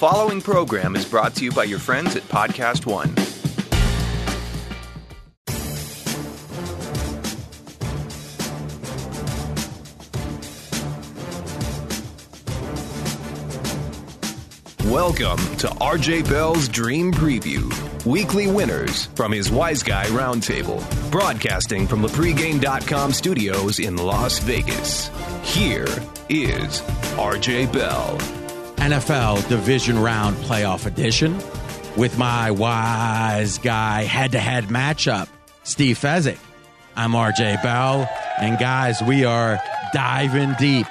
following program is brought to you by your friends at Podcast One. Welcome to RJ Bell's Dream Preview. Weekly winners from his Wise Guy Roundtable. Broadcasting from the pregame.com studios in Las Vegas. Here is RJ Bell. NFL Division Round Playoff Edition with my Wise Guy head to head matchup, Steve Fezzik. I'm RJ Bell. And guys, we are diving deep,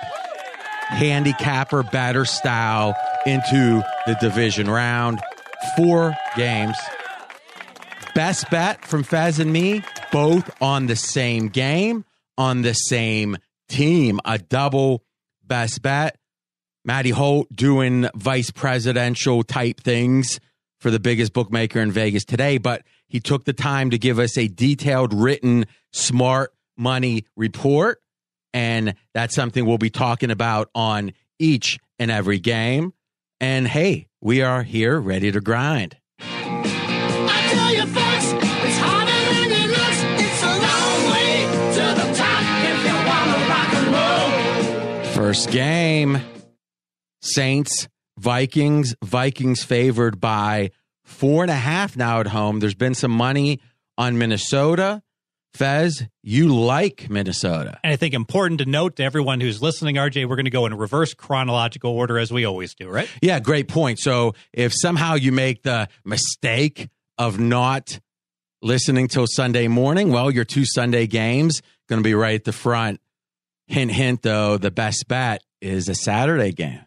handicapper batter style into the division round. Four games. Best bet from Fez and me, both on the same game, on the same team. A double best bet. Matty Holt doing vice presidential type things for the biggest bookmaker in Vegas today, but he took the time to give us a detailed, written, smart money report. And that's something we'll be talking about on each and every game. And hey, we are here ready to grind. I tell you folks, it's harder than it looks. It's a long way to the top if you wanna rock and roll. First game Saints, Vikings. Vikings favored by four and a half now at home. There's been some money on Minnesota. Fez, you like Minnesota. And I think important to note to everyone who's listening, RJ, we're going to go in reverse chronological order as we always do, right? Yeah, great point. So if somehow you make the mistake of not listening till Sunday morning, well, your two Sunday games going to be right at the front. Hint, hint, though, the best bet is a Saturday game.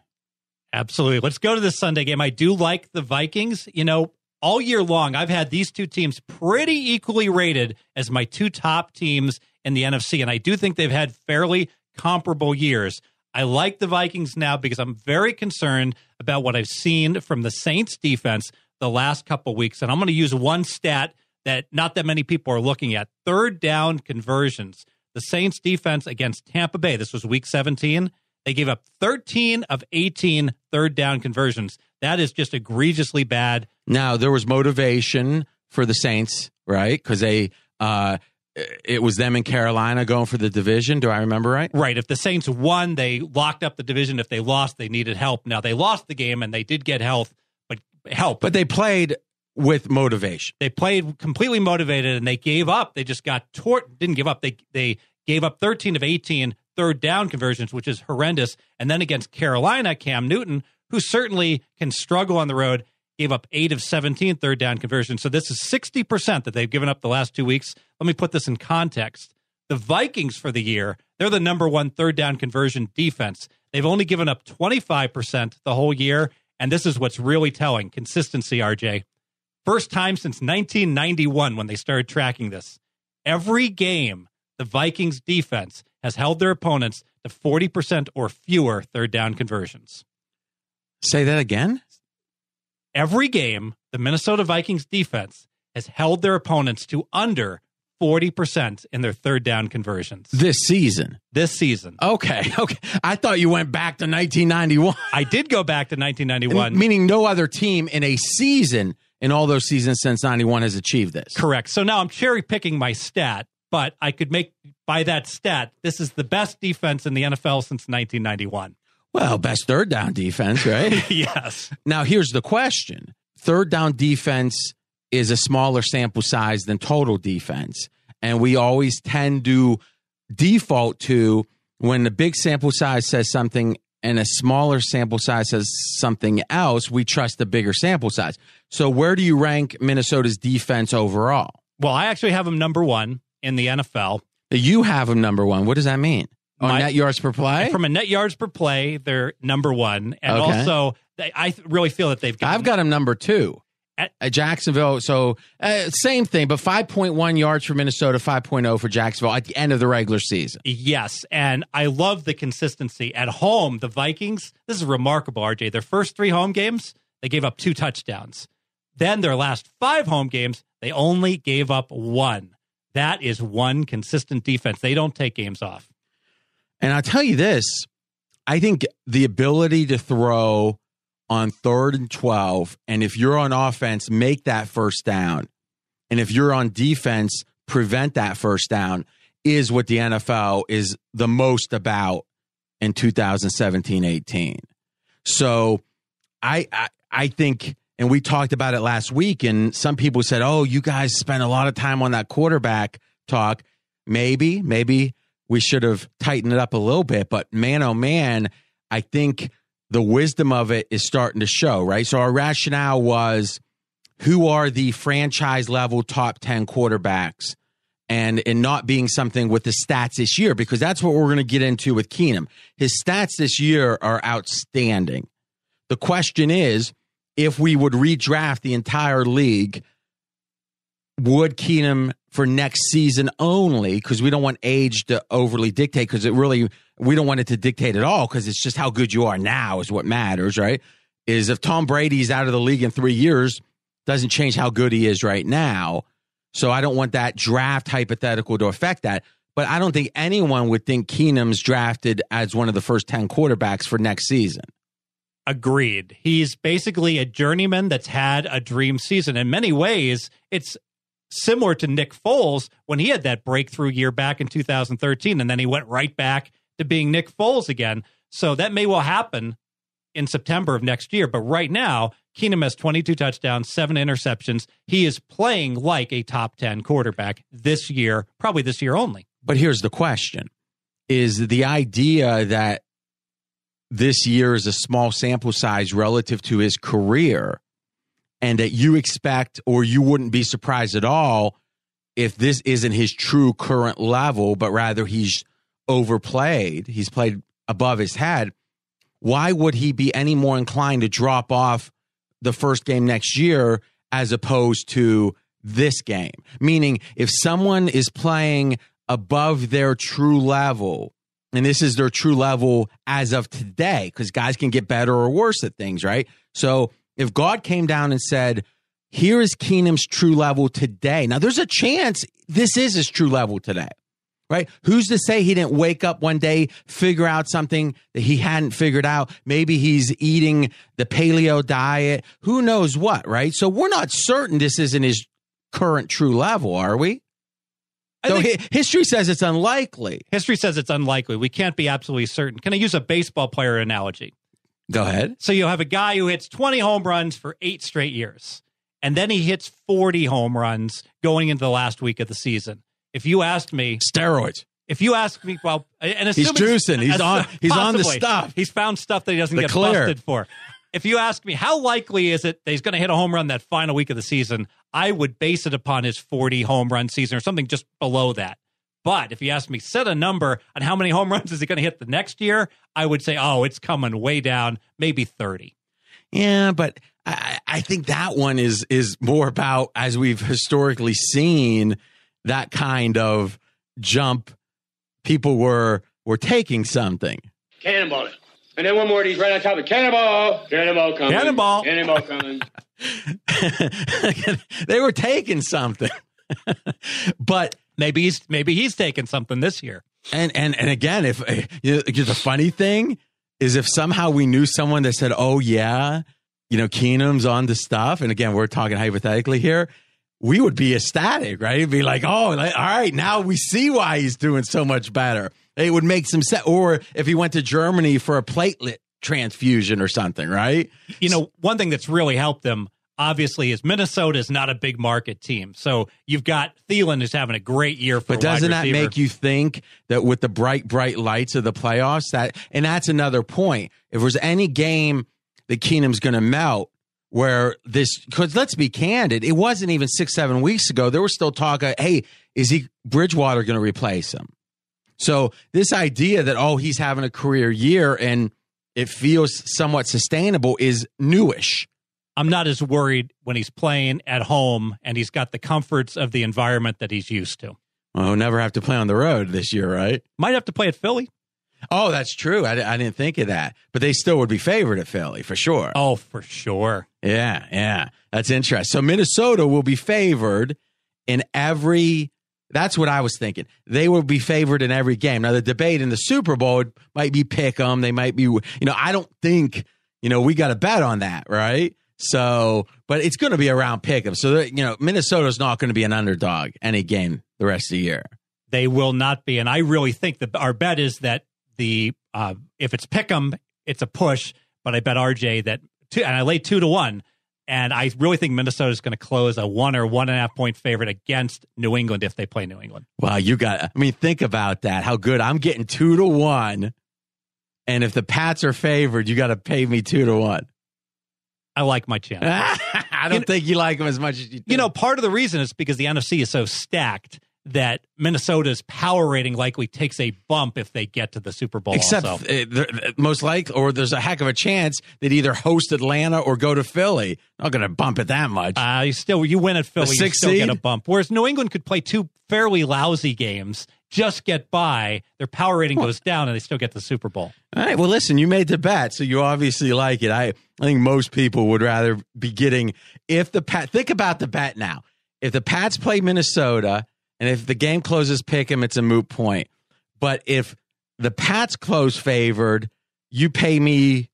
Absolutely. Let's go to the Sunday game. I do like the Vikings. You know, all year long, I've had these two teams pretty equally rated as my two top teams in the NFC. And I do think they've had fairly comparable years. I like the Vikings now because I'm very concerned about what I've seen from the Saints defense the last couple weeks. And I'm going to use one stat that not that many people are looking at third down conversions. The Saints defense against Tampa Bay, this was week 17. They gave up 13 of 18 third down conversions. That is just egregiously bad. Now there was motivation for the Saints, right? Because they, uh, it was them in Carolina going for the division. Do I remember right? Right. If the Saints won, they locked up the division. If they lost, they needed help. Now they lost the game and they did get health, but help. But they played with motivation. they played completely motivated and they gave up. They just got tort. Didn't give up. They they gave up 13 of 18 third down conversions, which is horrendous. And then against Carolina, Cam Newton, who certainly can struggle on the road, gave up eight of 17 third down conversions. So this is 60% that they've given up the last two weeks. Let me put this in context. The Vikings for the year, they're the number one third down conversion defense. They've only given up 25% the whole year. And this is what's really telling consistency, RJ. First time since 1991 when they started tracking this. Every game, the Vikings defense has held their opponents to 40% or fewer third down conversions. Say that again. Every game, the Minnesota Vikings defense has held their opponents to under 40% in their third down conversions This season. this season. Okay. Okay. I thought you went back to 1991. I did go back to 1991. Meaning no other team in a season in all those seasons since 91 has achieved this. Correct. So now I'm cherry picking my stat, but I could make by that stat, this is the best defense in the NFL since 1991. Well, best third down defense, right? yes. now, here's the question third down defense is a smaller sample size than total defense. And we always tend to default to when the big sample size says something and a smaller sample size says something else, we trust the bigger sample size. So, where do you rank Minnesota's defense overall? Well, I actually have them number one in the NFL. You have them number one. What does that mean? On My- net yards per play? From a net yards per play, they're number one. And Okay. also, they, I really feel that they've gotten, I've got them number two. At- At Jacksonville, so uh, same thing, but 5.1 yards for Minnesota, 5.0 for Jacksonville at the end of the regular season. Yes, and I love the consistency. At home, the Vikings, this is remarkable, RJ. Their first three home games, they gave up two touchdowns. Then their last five home games, they only gave up one. That is one consistent defense. They don't take games off. And I'll tell you this I think the ability to throw on third and 12. And if you're on offense, make that first down. And if you're on defense, prevent that first down is what the NFL is the most about in 2017 18. So I, I, I think, and we talked about it last week, and some people said, oh, you guys spent a lot of time on that quarterback talk. Maybe, maybe we should have tightened it up a little bit, but man, oh man, I think the wisdom of it is starting to show, right? So our rationale was who are the franchise level top 10 quarterbacks and and not being something with the stats this year because that's what we're going to get into with Keenum. His stats this year are outstanding. The question is if we would redraft the entire league, would Keenum for next season only because we don't want age to overly dictate because it really we don't want it to dictate at all because it's just how good you are now is what matters, right? Is if Tom Brady's out of the league in three years, doesn't change how good he is right now. So I don't want that draft hypothetical to affect that. But I don't think anyone would think Keenum's drafted as one of the first 10 quarterbacks for next season. Agreed. He's basically a journeyman that's had a dream season. In many ways, it's similar to Nick Foles when he had that breakthrough year back in 2013, and then he went right back to being Nick Foles again. So that may well happen in September of next year. But right now, Keenum has 22 touchdowns, seven interceptions. He is playing like a top 10 quarterback this year, probably this year only. But here's the question is the idea that this year is a small sample size relative to his career and that you expect or you wouldn't be surprised at all if this isn't his true current level, but rather he's overplayed, he's played above his head, why would he be any more inclined to drop off the first game next year as opposed to this game? Meaning, if someone is playing above their true level, and this is their true level as of today, because guys can get better or worse at things, right? So if God came down and said, here is Keenum's true level today. Now, there's a chance this is his true level today right? Who's to say he didn't wake up one day, figure out something that he hadn't figured out? Maybe he's eating the paleo diet. Who knows what, right? So we're not certain this isn't his current true level, are we? I So think- history says it's unlikely. History says it's unlikely. We can't be absolutely certain. Can I use a baseball player analogy? Go ahead. So you have a guy who hits 20 home runs for eight straight years, and then he hits 40 home runs going into the last week of the season. If you asked me, Steroids. if you ask me, well, and He's juicing. He's on- he's on the stuff. He's found stuff that he doesn't The get clear. busted for. If you ask me, how likely is it that he's going to hit a home run that final week of the season? I would base it upon his 40 home run season or something just below that. But if you ask me, set a number on how many home runs is he going to hit the next year, I would say, oh, it's coming way down, maybe 30. Yeah, but I, I think that one is is more about as we've historically seen that kind of jump. People were were taking something. Cannonball it. And then one more he's right on top of. Cannonball! Cannonball coming. Cannonball. Cannonball coming. they were taking something. but Maybe he's maybe he's taking something this year. and and and again, if uh, you know, the funny thing is, if somehow we knew someone that said, "Oh yeah, you know, Keenum's on the stuff," and again, we're talking hypothetically here, we would be ecstatic, right? It'd be like, "Oh, like, all right, now we see why he's doing so much better." It would make some sense. Or if he went to Germany for a platelet transfusion or something, right? You know, one thing that's really helped them obviously is Minnesota is not a big market team. So you've got Thielen who's having a great year for But doesn't that make you think that with the bright, bright lights of the playoffs, that and that's another point. If there's any game that Keenum's going to melt, where this because let's be candid, it wasn't even six, seven weeks ago. There was still talk. Of, hey, is he Bridgewater going to replace him? So this idea that oh he's having a career year and it feels somewhat sustainable is newish. I'm not as worried when he's playing at home and he's got the comforts of the environment that he's used to. Well, he'll never have to play on the road this year, right? Might have to play at Philly. Oh, that's true. I, I didn't think of that, but they still would be favored at Philly for sure. Oh, for sure. Yeah, yeah. That's interesting. So Minnesota will be favored in every that's what I was thinking. They will be favored in every game. Now the debate in the Super Bowl might be pick 'em. They might be you know, I don't think you know, we got to bet on that, right? So, but it's going to be around pick'em. So, that, you know, Minnesota's not going to be an underdog any game the rest of the year. They will not be, and I really think that our bet is that the uh, if it's pick'em, it's a push. But I bet RJ that two, and I lay two to one. And I really think Minnesota is going to close a one or one and a half point favorite against New England if they play New England. Wow, you got, I mean, think about that. How good. I'm getting two to one. And if the Pats are favored, you got to pay me two to one. I like my chance. I don't think you like them as much as you think. You know, part of the reason is because the NFC is so stacked that Minnesota's power rating likely takes a bump if they get to the Super Bowl. Except also. they're- most likely, or there's a heck of a chance they'd either host Atlanta or go to Philly. Not going to bump it that much. Uh, you still you win at Philly, you still get a bump. Whereas New England could play two fairly lousy games, just get by. Their power rating goes down, and they still get the Super Bowl. All right. Well, listen, you made the bet, so you obviously like it. I, I think most people would rather be getting if the Pat. Think about the bet now. If the Pats play Minnesota, and if the game closes, pick 'em, it's a moot point. But if the Pats close favored, you pay me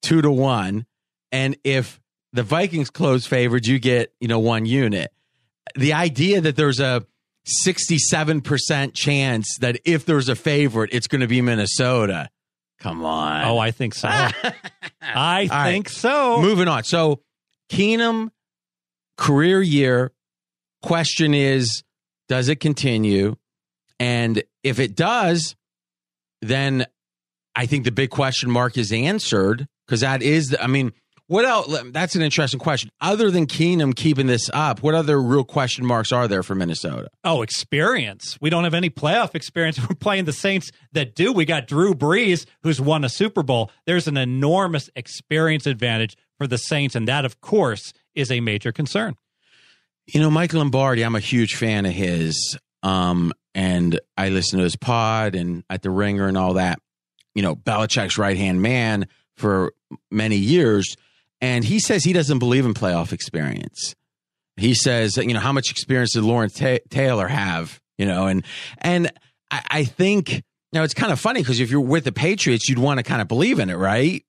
two to one, and if the Vikings close favored, you get you know one unit. The idea that there's a 67% chance that if there's a favorite, it's going to be Minnesota. Come on. Oh, I think so. I right. think so. Moving on. So, Keenum, career year. Question is, does it continue? And if it does, then I think the big question mark is answered because that is, the, I mean, what else? That's an interesting question. Other than Keenum keeping this up, what other real question marks are there for Minnesota? Oh, experience. We don't have any playoff experience. We're playing the Saints that do. We got Drew Brees, who's won a Super Bowl. There's an enormous experience advantage for the Saints, and that, of course, is a major concern. You know, Mike Lombardi, I'm a huge fan of his. Um, and I listen to his pod and at the ringer and all that. You know, Belichick's right hand man for many years. And he says he doesn't believe in playoff experience. He says, you know, how much experience did Lawrence Ta- Taylor have? You know, and and I, I think now it's kind of funny because if you're with the Patriots, you'd want to kind of believe in it, right?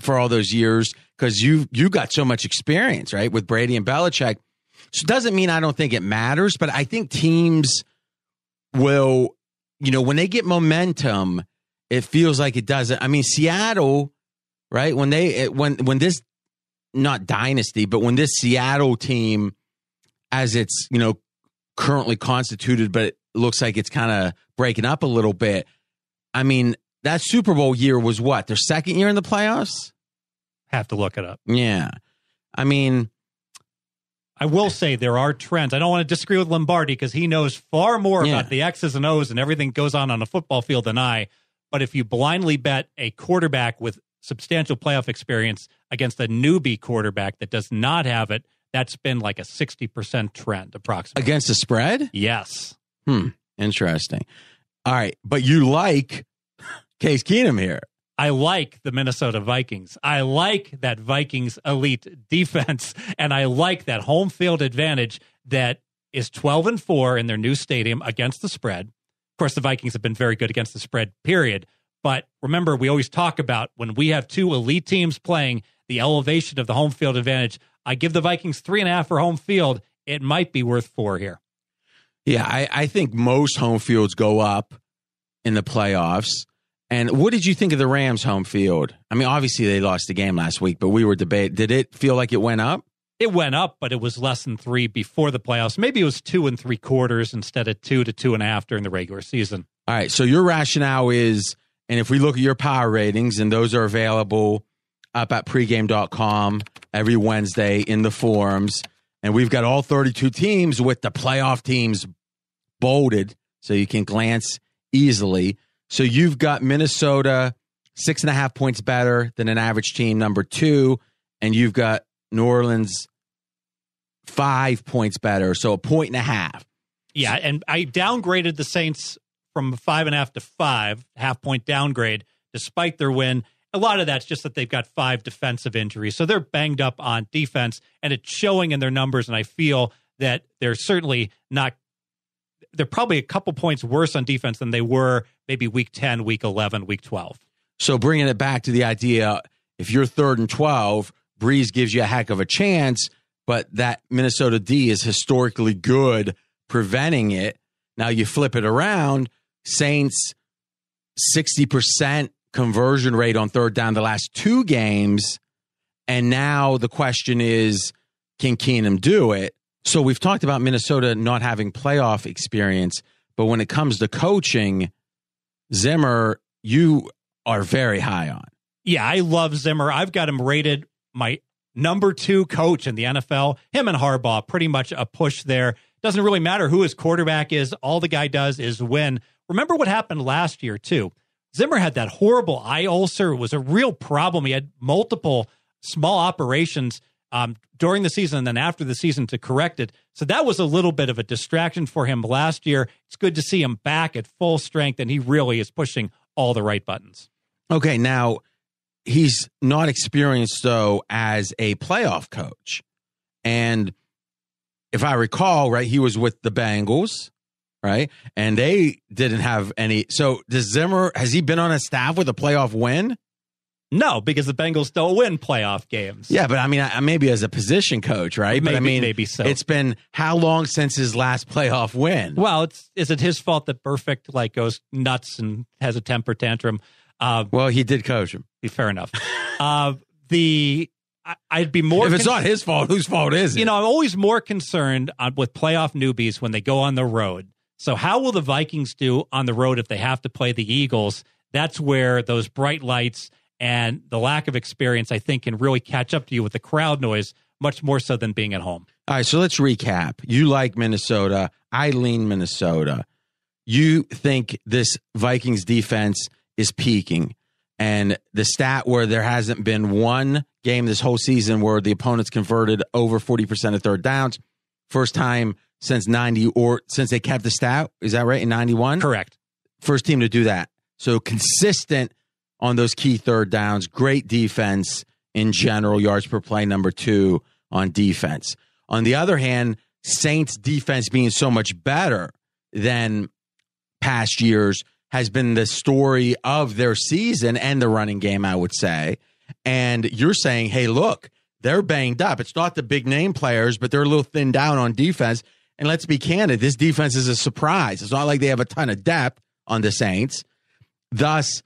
For all those years, because you you got so much experience, right, with Brady and Belichick. So it doesn't mean I don't think it matters, but I think teams will, you know, when they get momentum, it feels like it doesn't. I mean, Seattle, right? When they it- when when this not dynasty, but when this Seattle team, as it's you know currently constituted, but it looks like it's kind of breaking up a little bit. I mean, that Super Bowl year was what their second year in the playoffs. Have to look it up. Yeah, I mean, I will say there are trends. I don't want to disagree with Lombardi because he knows far more Yeah. about the X's and O's and everything goes on on a football field than I. But if you blindly bet a quarterback with substantial playoff experience against a newbie quarterback that does not have it, that's been like a 60% trend approximately. against the spread. Yes. Hmm. Interesting. All right, but you like Case Keenum here. I like the Minnesota Vikings. I like that Vikings elite defense, and I like that home field advantage that is 12 and 4 in their new stadium against the spread. Of course, the Vikings have been very good against the spread, period. But remember, we always talk about when we have two elite teams playing, the elevation of the home field advantage. I give the Vikings three and a half for home field. It might be worth four here. Yeah, I, I think most home fields go up in the playoffs. And what did you think of the Rams' home field? I mean, obviously they lost the game last week, but we were debating. Did it feel like it went up? It went up, but it was less than three before the playoffs. Maybe it was two and three quarters instead of two to two and a half during the regular season. All right. So your rationale is, and if we look at your power ratings, and those are available up at pregame.com every Wednesday in the forums, and we've got all 32 teams with the playoff teams bolded so you can glance easily. So you've got Minnesota six and a half points better than an average team, number two, and you've got New Orleans five points better, so a point and a half. Yeah, and I downgraded the Saints from five and a half to five, half point downgrade, despite their win. A lot of that's just that they've got five defensive injuries. So they're banged up on defense, and it's showing in their numbers. And I feel that they're certainly not, they're probably a couple points worse on defense than they were maybe week 10, week 11, week 12. So bringing it back to the idea, if you're third and 12, Brees gives you a heck of a chance, but that Minnesota D is historically good preventing it. Now you flip it around, Saints 60% conversion rate on third down the last two games. And now the question is, can Keenum do it? So we've talked about Minnesota not having playoff experience, but when it comes to coaching, Zimmer, you are very high on. Yeah, I love Zimmer. I've got him rated my number two coach in the NFL. Him and Harbaugh, pretty much a push there. Doesn't really matter who his quarterback is. All the guy does is win. Remember what happened last year, too. Zimmer had that horrible eye ulcer. It was a real problem. He had multiple small operations um, during the season and then after the season to correct it. So that was a little bit of a distraction for him last year. It's good to see him back at full strength, and he really is pushing all the right buttons. Okay, now he's not experienced though as a playoff coach. And if I recall, right, he was with the Bengals, right? And they didn't have any. So does Zimmer has he been on a staff with a playoff win? No, because the Bengals don't win playoff games. Yeah, but I mean, I, maybe as a position coach, right? but I Maybe- mean, maybe so. It's been how long since his last playoff win? Well, it's is it his fault that Burfict like goes nuts and has a temper tantrum? Uh, Well, he did coach him. fair enough. uh, the I, I'd be more. if it's con- not his fault, whose fault is it? you know, I'm always more concerned on, with playoff newbies when they go on the road. So, how will the Vikings do on the road if they have to play the Eagles? That's where those bright lights and the lack of experience, I think, can really catch up to you with the crowd noise much more so than being at home. All right, so let's recap. You like Minnesota. I lean Minnesota. You think this Vikings defense is peaking. And the stat where there hasn't been one game this whole season where the opponents converted over 40% of third downs. First time since 90 or since they kept the stat. Is that right? In 91? Correct. First team to do that. So consistent on those key third downs. Great defense in general, yards per play, number two on defense. On the other hand, Saints defense being so much better than past years has been the story of their season and the running game, I would say. And you're saying, hey, look, they're banged up. It's not the big name players, but they're a little thinned down on defense. And let's be candid, this defense is a surprise. It's not like they have a ton of depth on the Saints. Thus,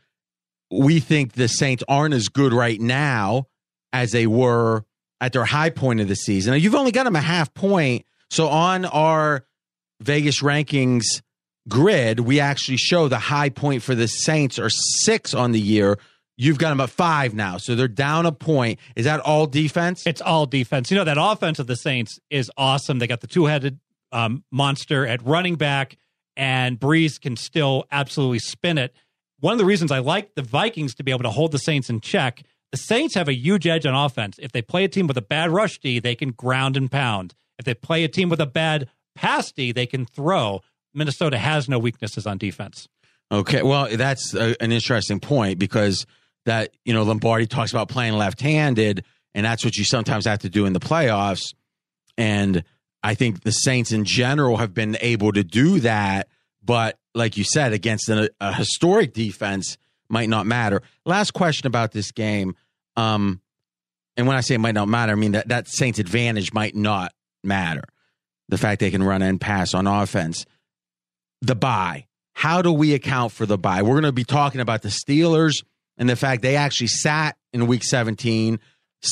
we think the Saints aren't as good right now as they were at their high point of the season. Now, you've only got them a half point. So on our Vegas rankings grid, we actually show the high point for the Saints are six on the year. You've got them at five now. So they're down a point. Is that all defense? It's all defense. You know, that offense of the Saints is awesome. They got the two headed um, monster at running back, and Brees can still absolutely spin it. One of the reasons I like the Vikings to be able to hold the Saints in check, the Saints have a huge edge on offense. If they play a team with a bad rush D, they can ground and pound. If they play a team with a bad pass D, they can throw. Minnesota has no weaknesses on defense. Okay, well, that's a, an interesting point because that you know Lombardi talks about playing left-handed, and that's what you sometimes have to do in the playoffs. And I think the Saints in general have been able to do that, but like you said, against a, a historic defense, might not matter. Last question about this game, um, and when I say it might not matter, I mean that that Saints advantage might not matter. The fact they can run and pass on offense the bye. How do we account for the bye? We're going to be talking about the Steelers and the fact they actually sat in week 17,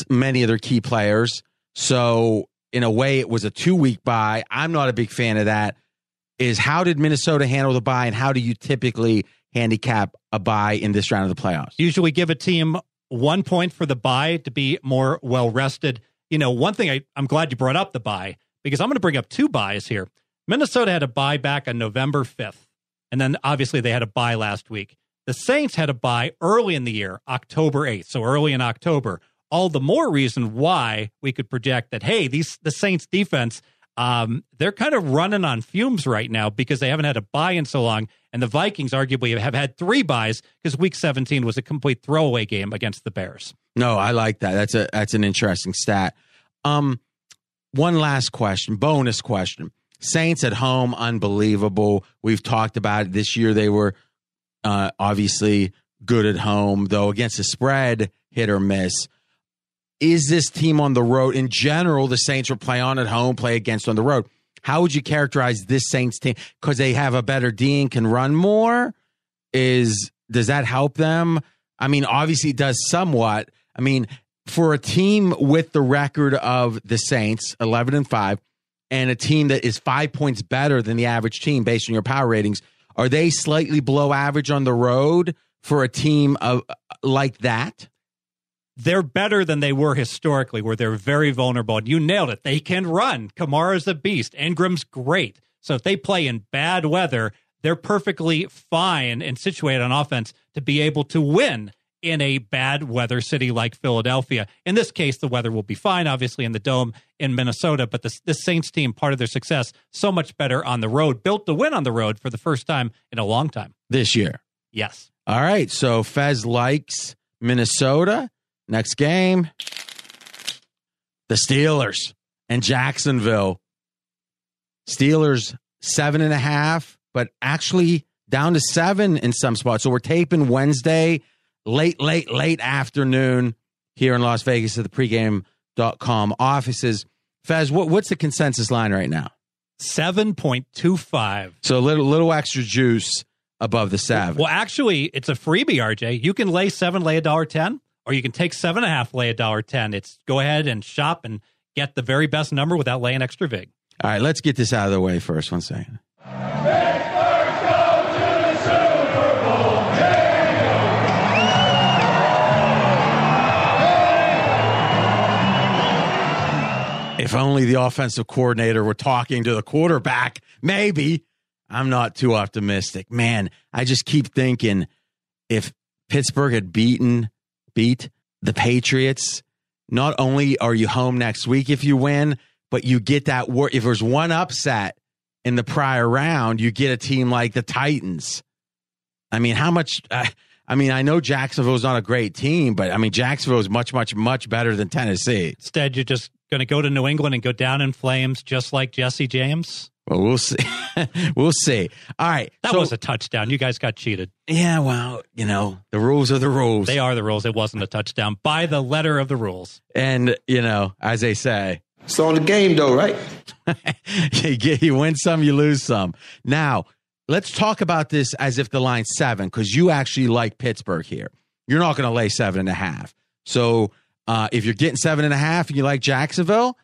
many of their key players. So, in a way, it was a two week bye. I'm not a big fan of that. Is how did Minnesota handle the bye and how do you typically handicap a bye in this round of the playoffs? usually give a team one point for the bye to be more well rested. You know, one thing I, I'm glad you brought up the bye because I'm going to bring up two byes here. Minnesota had a bye back on November 5th, and then obviously they had a bye last week. The Saints had a bye early in the year, October 8th, so early in October. All the more reason why we could project that hey, these the Saints defense um, they're kind of running on fumes right now because they haven't had a bye in so long. And the Vikings arguably have had three byes because week 17 was a complete throwaway game against the Bears. No, I like that. That's a that's an interesting stat. Um, one last question, bonus question. Saints at home, unbelievable. We've talked about it this year. They were uh, obviously good at home, though against the spread. hit or miss. Is this team on the road in general? The Saints will play on at home, play against on the road. How would you characterize this Saints team? Because they have a better D and can run more. Is does that help them? I mean, obviously it does somewhat. I mean, for a team with the record of the Saints, eleven and five, and a team that is five points better than the average team based on your power ratings, are they slightly below average on the road for a team of like that? They're better than they were historically, where they're very vulnerable. And you nailed it. They can run. Kamara's a beast. Ingram's great. So if they play in bad weather, they're perfectly fine and situated on offense to be able to win in a bad weather city like Philadelphia. In this case, the weather will be fine, obviously, in the dome in Minnesota. But the, the Saints team, part of their success, so much better on the road, built to win on the road for the first time in a long time. This year. Yes. All right. So Fez likes Minnesota. Next game, the Steelers and Jacksonville. Steelers seven and a half, but actually down to seven in some spots. So we're taping Wednesday, late, late, late afternoon here in Las Vegas at the pregame.com offices. Fez, what, what's the consensus line right now? 7.25. So a little, little extra juice above the seven. Well, actually, it's a freebie, RJ. You can lay seven, lay a dollar ten, or you can take seven and a half, lay a dollar ten. It's go ahead and shop and get the very best number without laying extra vig. All right, let's get this out of the way first. One second. If only the offensive coordinator were talking to the quarterback, maybe. I'm not too optimistic. Man, I just keep thinking if Pittsburgh had beaten beat the Patriots, not only are you home next week if you win, but you get that war. If there's one upset in the prior round, you get a team like the Titans. I mean, how much? Uh, I mean, I know Jacksonville's not a great team, but I mean, Jacksonville is much, much, much better than Tennessee. Instead, you're just going to go to New England and go down in flames, just like Jesse James. Well, we'll see. we'll see. All right. That so- was a touchdown. You guys got cheated. yeah. Well, you know, the rules are the rules. They are the rules. It wasn't a touchdown by the letter of the rules. and you know, as they say, It's on the game, though, right? you get you win some, you lose some. Now, let's talk about this as if the line's seven, because you actually like Pittsburgh here. You're not going to lay seven and a half. So uh, if you're getting seven and a half and you like Jacksonville,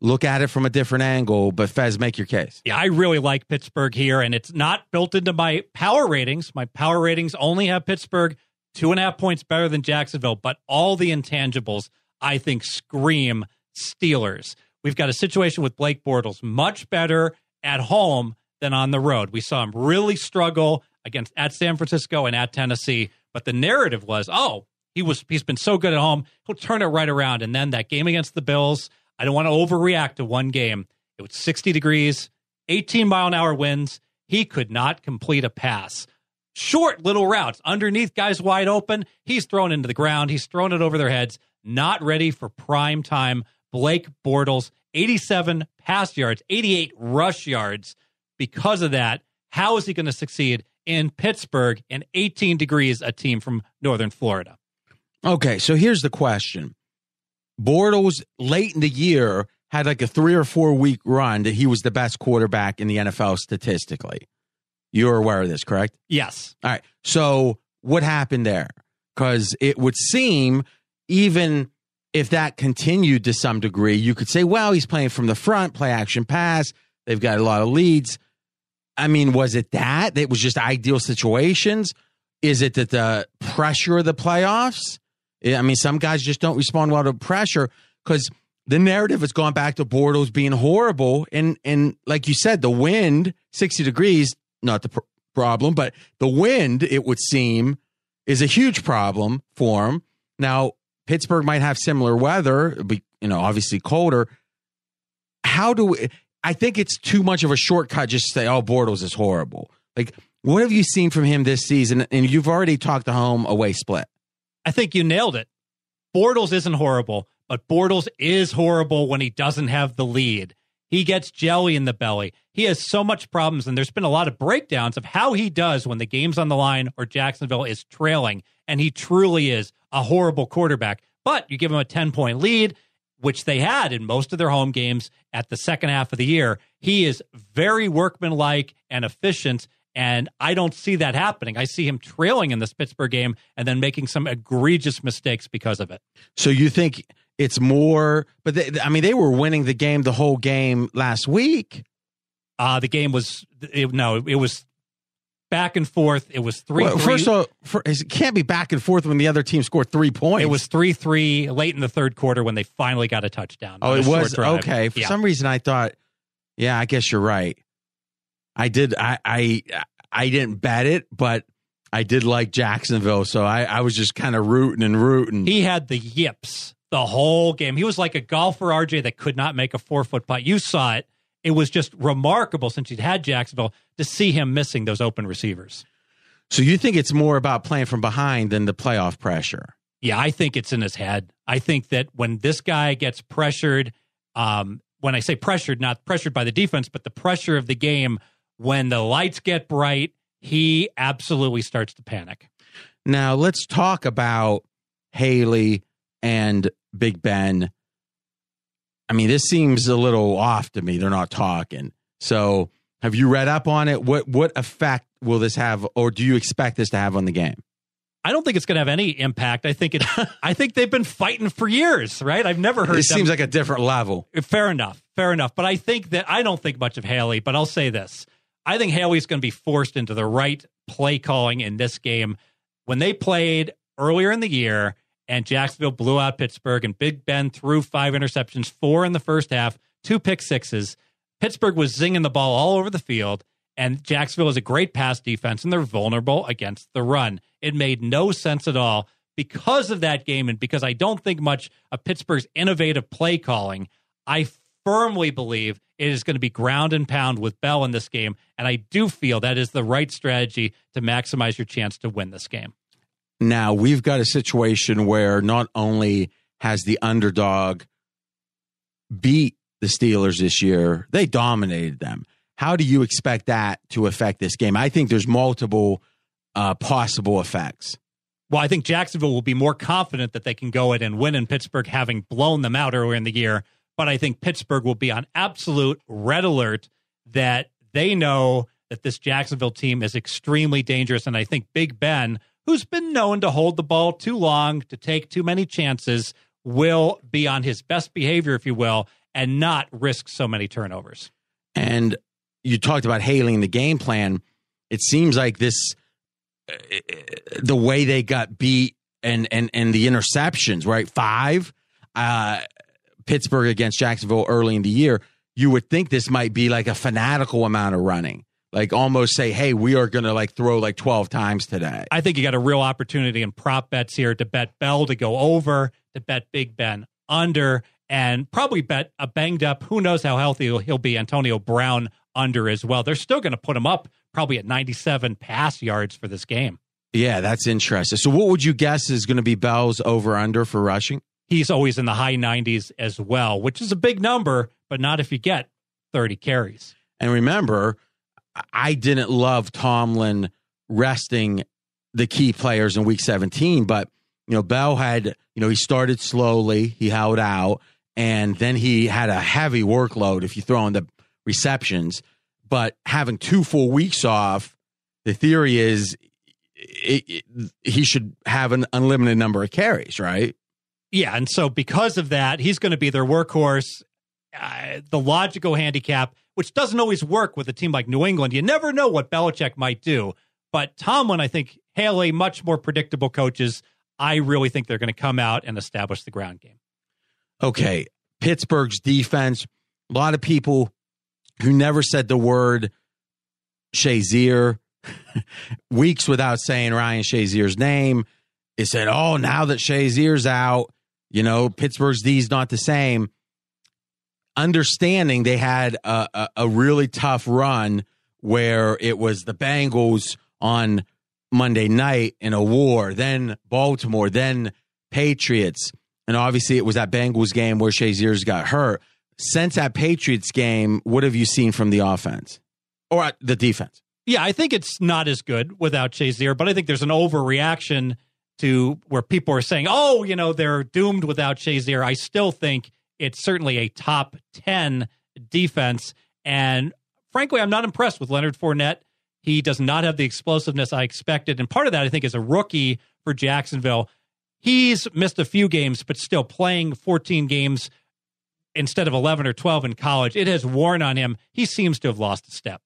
look at it from a different angle. But Fez, make your case. Yeah, I really like Pittsburgh here, and it's not built into my power ratings. My power ratings only have Pittsburgh two and a half points better than Jacksonville, but all the intangibles I think scream Steelers. We've got a situation with Blake Bortles much better at home than on the road. We saw him really struggle against at San Francisco and at Tennessee, but the narrative was, oh, he was he's been so good at home, he'll turn it right around. And then that game against the Bills, I don't want to overreact to one game. It was 60 degrees, 18 mile an hour winds. He could not complete a pass. Short little routes underneath guys wide open. He's thrown into the ground. He's thrown it over their heads. Not ready for prime time. Blake Bortles, 87 pass yards, 88 rush yards. Because of that, how is he going to succeed in Pittsburgh in 18 degrees, a team from Northern Florida? Okay, so here's the question. Bortles late in the year had like a three or four week run that he was the best quarterback in the NFL statistically. You're aware of this, correct? Yes. All right. So what happened there? Because it would seem, even if that continued to some degree, you could say, well, he's playing from the front, play action pass. They've got a lot of leads. I mean, was it that? It was just ideal situations? Is it that the pressure of the playoffs? I mean, some guys just don't respond well to pressure because the narrative has gone back to Bortles being horrible. And, and like you said, the wind, 60 degrees, not the pr- problem, but the wind, it would seem, is a huge problem for him. Now, Pittsburgh might have similar weather, be, you know, obviously colder. How do we, I think it's too much of a shortcut just to say, oh, Bortles is horrible. Like, what have you seen from him this season? And you've already talked the home away split. I think you nailed it. Bortles isn't horrible, but Bortles is horrible when he doesn't have the lead. He gets jelly in the belly. He has so much problems, and there's been a lot of breakdowns of how he does when the game's on the line or Jacksonville is trailing. And he truly is a horrible quarterback. But you give him a 10 point lead, which they had in most of their home games at the second half of the year. He is very workmanlike and efficient. And I don't see that happening. I see him trailing in this Pittsburgh game and then making some egregious mistakes because of it. So you think it's more, but they, I mean, they were winning the game the whole game last week. Uh, the game was, it, no, it was back and forth. It was 3 Well, three. first of all, for, it can't be back and forth when the other team scored three points. It was 3 3 late in the third quarter when they finally got a touchdown. Oh, it was okay. For Yeah. some reason, I thought, yeah, I guess you're right. I did. I I I didn't bet it, but I did like Jacksonville, so I I was just kind of rooting and rooting. He had the yips the whole game. He was like a golfer, RJ, that could not make a four foot putt. You saw it. It was just remarkable since he'd had Jacksonville to see him missing those open receivers. so you think it's more about playing from behind than the playoff pressure? Yeah, I think it's in his head. I think that when this guy gets pressured, um, when I say pressured, not pressured by the defense, but the pressure of the game, when the lights get bright, he absolutely starts to panic. Now let's talk about Haley and Big Ben. I mean, this seems a little off to me. They're not talking. So, have you read up on it? What what effect will this have, or do you expect this to have on the game? I don't think it's going to have any impact. I think it. I think they've been fighting for years, right? I've never heard. It them- seems like a different level. fair enough, fair enough. But I think that I don't think much of Haley. But I'll say this: I think Haley's going to be forced into the right play calling in this game. When they played earlier in the year, and Jacksonville blew out Pittsburgh, and Big Ben threw five interceptions, four in the first half, two pick sixes. Pittsburgh was zinging the ball all over the field, and Jacksonville is a great pass defense, and they're vulnerable against the run. It made no sense at all because of that game, and because I don't think much of Pittsburgh's innovative play calling. I firmly believe it is going to be ground and pound with Bell in this game, and I do feel that is the right strategy to maximize your chance to win this game. Now we've got a situation where not only has the underdog beat the Steelers this year, they dominated them. How do you expect that to affect this game? I think there's multiple uh, possible effects. Well, I think Jacksonville will be more confident that they can go in and win in Pittsburgh, having blown them out earlier in the year. But I think Pittsburgh will be on absolute red alert that they know that this Jacksonville team is extremely dangerous. And I think Big Ben, who's been known to hold the ball too long, to take too many chances, will be on his best behavior, if you will, and not risk so many turnovers. And you talked about hailing the game plan. It seems like this, uh, the way they got beat and and and the interceptions, right? Five, uh, Pittsburgh against Jacksonville early in the year. You would think this might be like a fanatical amount of running, like almost say, "Hey, we are going to like throw like twelve times today." I think you got a real opportunity in prop bets here to bet Bell to go over, to bet Big Ben under, and probably bet a banged up, who knows how healthy he'll- he'll be, Antonio Brown under as well. They're still going to put him up probably at 97 pass yards for this game. Yeah, that's interesting. So, what would you guess is going to be Bell's over under for rushing? He's always in the high 90s as well, which is a big number, but not if you get 30 carries. And remember, I didn't love Tomlin resting the key players in week 17, but you know, Bell had, you know, he started slowly, he held out, and then he had a heavy workload if you throw in the receptions. But having two full weeks off, the theory is it, it, he should have an unlimited number of carries, right? Yeah, and so because of that, he's going to be their workhorse. Uh, the logical handicap, which doesn't always work with a team like New England, you never know what Belichick might do. But Tomlin, I think, Haley, much more predictable coaches. I really think they're going to come out and establish the ground game. okay, Pittsburgh's defense, a lot of people who never said the word Shazier, weeks without saying Ryan Shazier's name, they said, oh, now that Shazier's out, you know, Pittsburgh's D's not the same. Understanding they had a, a, a really tough run where it was the Bengals on Monday night in a war, then Baltimore, then Patriots. And obviously, it was that Bengals game where Shazier's got hurt. since that Patriots game, what have you seen from the offense or uh, the defense? Yeah, I think it's not as good without Shazier, but I think there's an overreaction to where people are saying, oh, you know, they're doomed without Shazier. I still think it's certainly a top 10 defense. And frankly, I'm not impressed with Leonard Fournette. He does not have the explosiveness I expected. And part of that, I think, is a rookie for Jacksonville. He's missed a few games, but still playing 14 games instead of 11 or 12 in college. It has worn on him. He seems to have lost a step.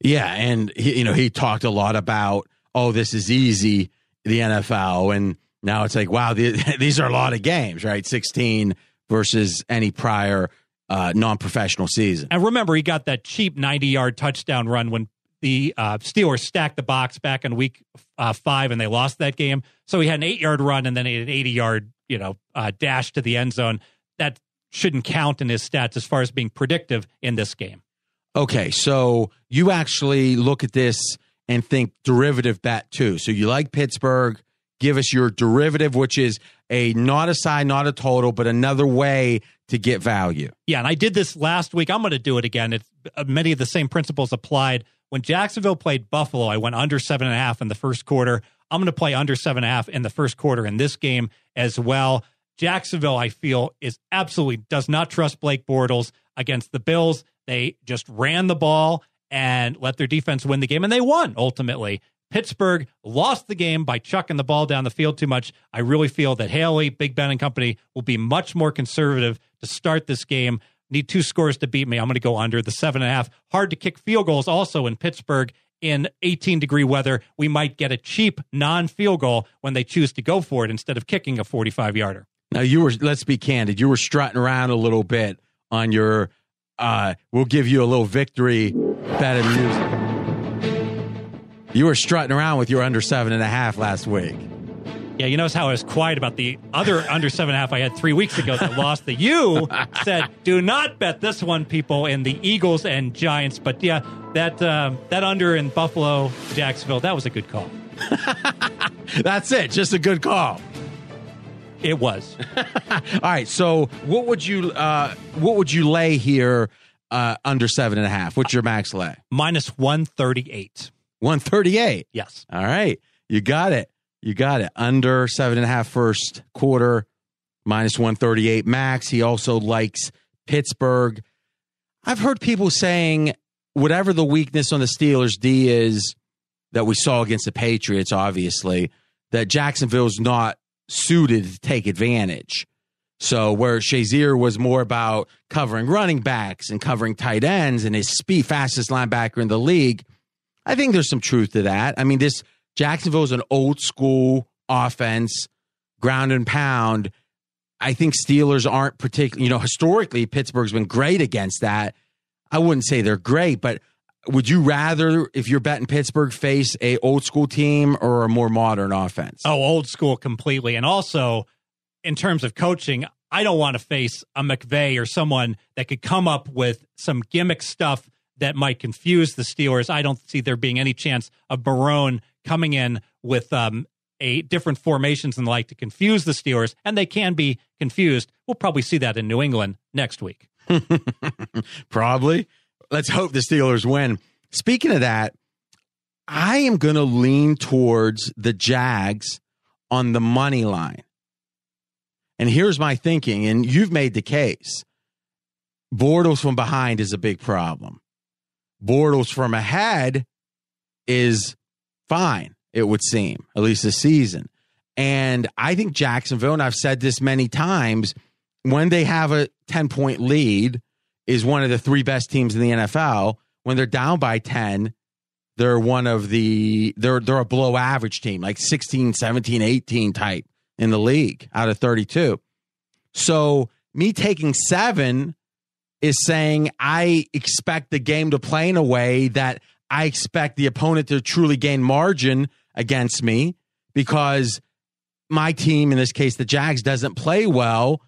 Yeah, and he, you know he talked a lot about oh this is easy the NFL, and now it's like wow the, these are a lot of games, right? Sixteen versus any prior uh, non-professional season. And remember, he got that cheap 90 yard touchdown run when the uh, Steelers stacked the box back in week uh, five and they lost that game. So he had an eight yard run and then an 80 yard, you know, uh, dash to the end zone. That shouldn't count in his stats as far as being predictive in this game. Okay, so you actually look at this and think derivative bet too. So you like Pittsburgh. Give us your derivative, which is a not a side, not a total, but another way to get value. Yeah, and I did this last week. I'm going to do it again. It's, uh, many of the same principles applied. When Jacksonville played Buffalo, I went under seven and a half in the first quarter. I'm going to play under seven and a half in the first quarter in this game as well. Jacksonville, I feel, is absolutely does not trust Blake Bortles against the Bills. They just ran the ball and let their defense win the game, and they won ultimately. Pittsburgh lost the game by chucking the ball down the field too much. I really feel that Haley, Big Ben, and company will be much more conservative to start this game. Need two scores to beat me. I'm going to go under the seven and a half. Hard to kick field goals also in Pittsburgh in 18 degree weather. We might get a cheap non field goal when they choose to go for it instead of kicking a 45 yarder. Now you were let's be candid, you were strutting around a little bit on your uh we'll give you a little victory of music. You were strutting around with your under seven and a half last week. Yeah, you notice how I was quiet about the other under seven and a half I had three weeks ago that lost. That you said, "Do not bet this one, people." In the Eagles and Giants, but yeah, that um, that under in Buffalo, Jacksonville, that was a good call. That's it, just a good call. It was. All right, so what would you uh what would you lay here uh under seven and a half? What's your max lay? Minus 138. 138. Yes. All right. You got it. You got it. Under seven and a half first quarter, minus 138 max. He also likes Pittsburgh. I've heard people saying whatever the weakness on the Steelers D is that we saw against the Patriots, obviously, that Jacksonville's not suited to take advantage. So where Shazier was more about covering running backs and covering tight ends and his speed fastest linebacker in the league, I think there's some truth to that. I mean, this Jacksonville is an old school offense, ground and pound. I think Steelers aren't particularly, you know, historically Pittsburgh's been great against that. I wouldn't say they're great, but would you rather, if you're betting Pittsburgh, face a old school team or a more modern offense? Oh, old school completely. And also, in terms of coaching, I don't want to face a McVay or someone that could come up with some gimmick stuff that might confuse the Steelers. I don't see there being any chance of Marrone coming in with um, a different formations and the like to confuse the Steelers, and they can be confused. We'll probably see that in New England next week. Probably. Let's hope the Steelers win. Speaking of that, I am going to lean towards the Jags on the money line. Here's my thinking, and you've made the case. Bortles from behind is a big problem. Bortles from ahead is fine, it would seem, at least this season. And I think Jacksonville, and I've said this many times, when they have a 10 point lead, is one of the three best teams in the NFL. When they're down by 10, they're one of the they're they're a below average team, like 16, 17, 18 type in the league out of 32. So me taking 7 is saying I expect the game to play in a way that I expect the opponent to truly gain margin against me because my team, in this case the Jags, doesn't play well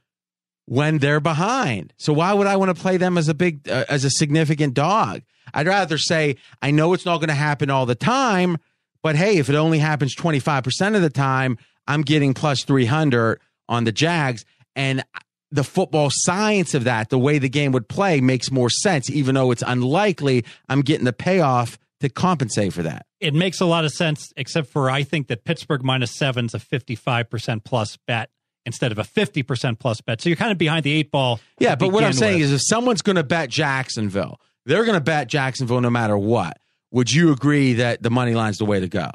when they're behind. So why would I want to play them as a big uh, as a significant dog? I'd rather say I know it's not going to happen all the time, but hey, if it only happens 25% of the time, I'm getting plus 300 on the Jags and the football science of that, the way the game would play, makes more sense. Even though it's unlikely, I'm getting the payoff to compensate for that. It makes a lot of sense, except for I think that Pittsburgh seven is a 55% plus bet instead of a 50% plus bet. So you're kind of behind the eight ball. Yeah, but what I'm saying with. is if someone's going to bet Jacksonville, they're going to bet Jacksonville no matter what. Would you agree that the money line's the way to go?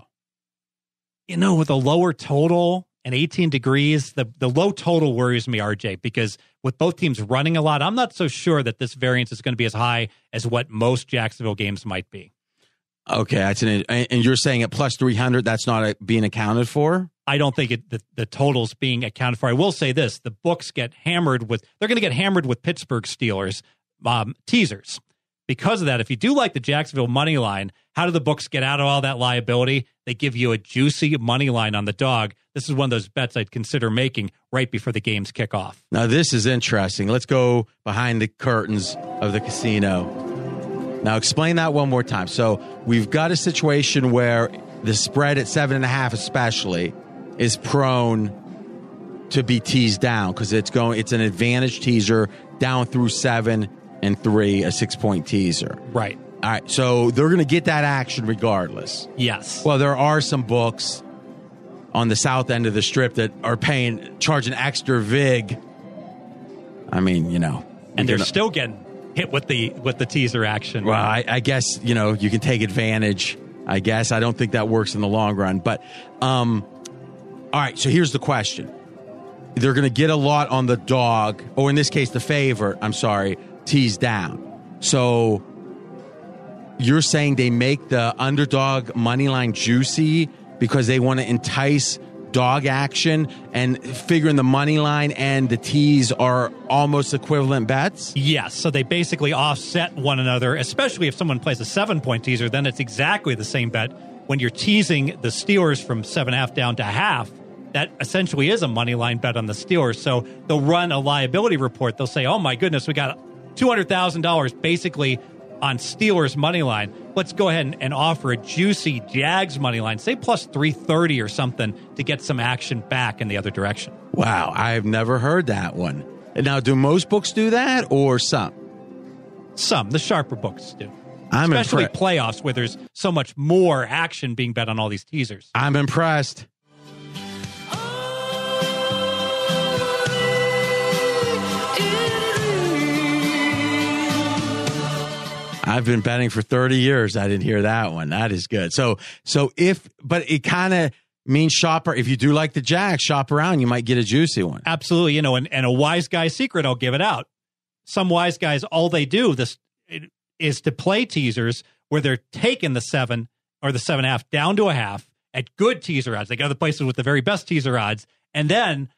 You know, with a lower total and 18 degrees, the, the low total worries me, RJ, because with both teams running a lot, I'm not so sure that this variance is going to be as high as what most Jacksonville games might be. Okay, that's an and you're saying at plus 300 that's not uh, being accounted for? I don't think it, the, the totals being accounted for. I will say this: the books get hammered with. They're going to get hammered with Pittsburgh Steelers um, teasers because of that. If you do like the Jacksonville money line, how do the books get out of all that liability? They give you a juicy money line on the dog. This is one of those bets I'd consider making right before the games kick off. Now this is interesting. Let's go behind the curtains of the casino. Now explain that one more time. So we've got a situation where the spread at seven and a half, especially, is prone to be teased down because it's going. It's an advantage teaser down through seven and three, a six point teaser. Right. All right, so they're going to get that action regardless. Yes. Well, there are some books on the south end of the strip that are paying, charging extra vig. I mean, you know, and they're gonna- still getting hit with the with the teaser action. Well, I, I guess you know you can take advantage. I guess I don't think that works in the long run, but um, all right. So here's the question: They're going to get a lot on the dog, or in this case, the favorite. I'm sorry, teased down. So you're saying they make the underdog money line juicy because they want to entice dog action and figuring the money line and the tease are almost equivalent bets? Yes, so they basically offset one another, especially if someone plays a seven point teaser, then it's exactly the same bet. When you're teasing the Steelers from seven half down to half, that essentially is a money line bet on the Steelers. So they'll run a liability report. They'll say, oh my goodness, we got $200,000 basically on Steelers money line. Let's go ahead and, and offer a juicy Jags money line, say plus 330 or something to get some action back in the other direction. Wow, I've never heard that one. Now, do most books do that or some? Some, the sharper books do. I'm Especially impre- playoffs where there's so much more action being bet on all these teasers. I'm impressed. I've been betting for 30 years. I didn't hear that one. That is good. So, so if, but it kind of means shopper. If you do like the Jack, shop around. You might get a juicy one. Absolutely, you know, and, and a wise guy secret, I'll give it out. Some wise guys, all they do this is to play teasers where they're taking the seven or the seven and a half down to a half at good teaser odds. They go to the places with the very best teaser odds, and then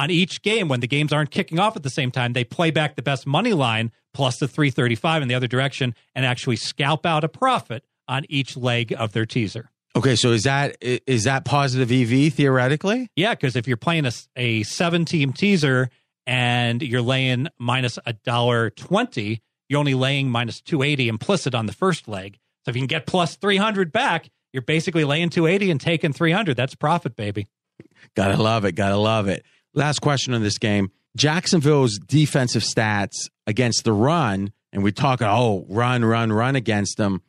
on each game when the games aren't kicking off at the same time, they play back the best money line plus the 335 in the other direction and actually scalp out a profit on each leg of their teaser. Okay. So is that, is that positive EV theoretically? Yeah, because if you're playing a, a seven team teaser and you're laying minus a dollar twenty, you're only laying minus two eighty implicit on the first leg. So if you can get plus three hundred back, you're basically laying two eighty and taking three hundred. That's profit, baby. Gotta love it. Gotta love it. Last question on this game. Jacksonville's defensive stats against the run, and we talk, oh, run, run, run against them.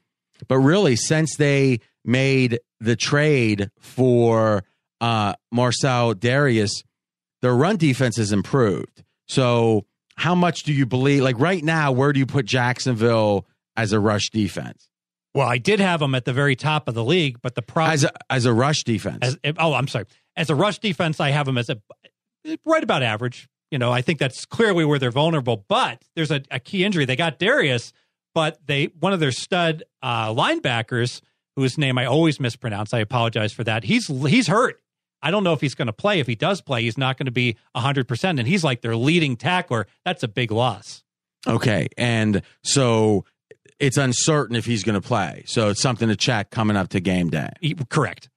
But really, since they made the trade for uh, Marcell Dareus, their run defense has improved. So, how much do you believe? Like right now, where do you put Jacksonville as a rush defense? Well, I did have them at the very top of the league, but the problem As a, as a rush defense, as oh, I'm sorry, as a rush defense, I have them as a right about average. You know, I think that's clearly where they're vulnerable. But there's a, a key injury. They got Dareus, but they one of their stud uh, linebackers, whose name I always mispronounce. I apologize for that. He's he's hurt. I don't know if he's going to play. If he does play, he's not going to be 100%. And he's like their leading tackler. That's a big loss. Okay. And so it's uncertain if he's going to play. So it's something to check coming up to game day. Correct.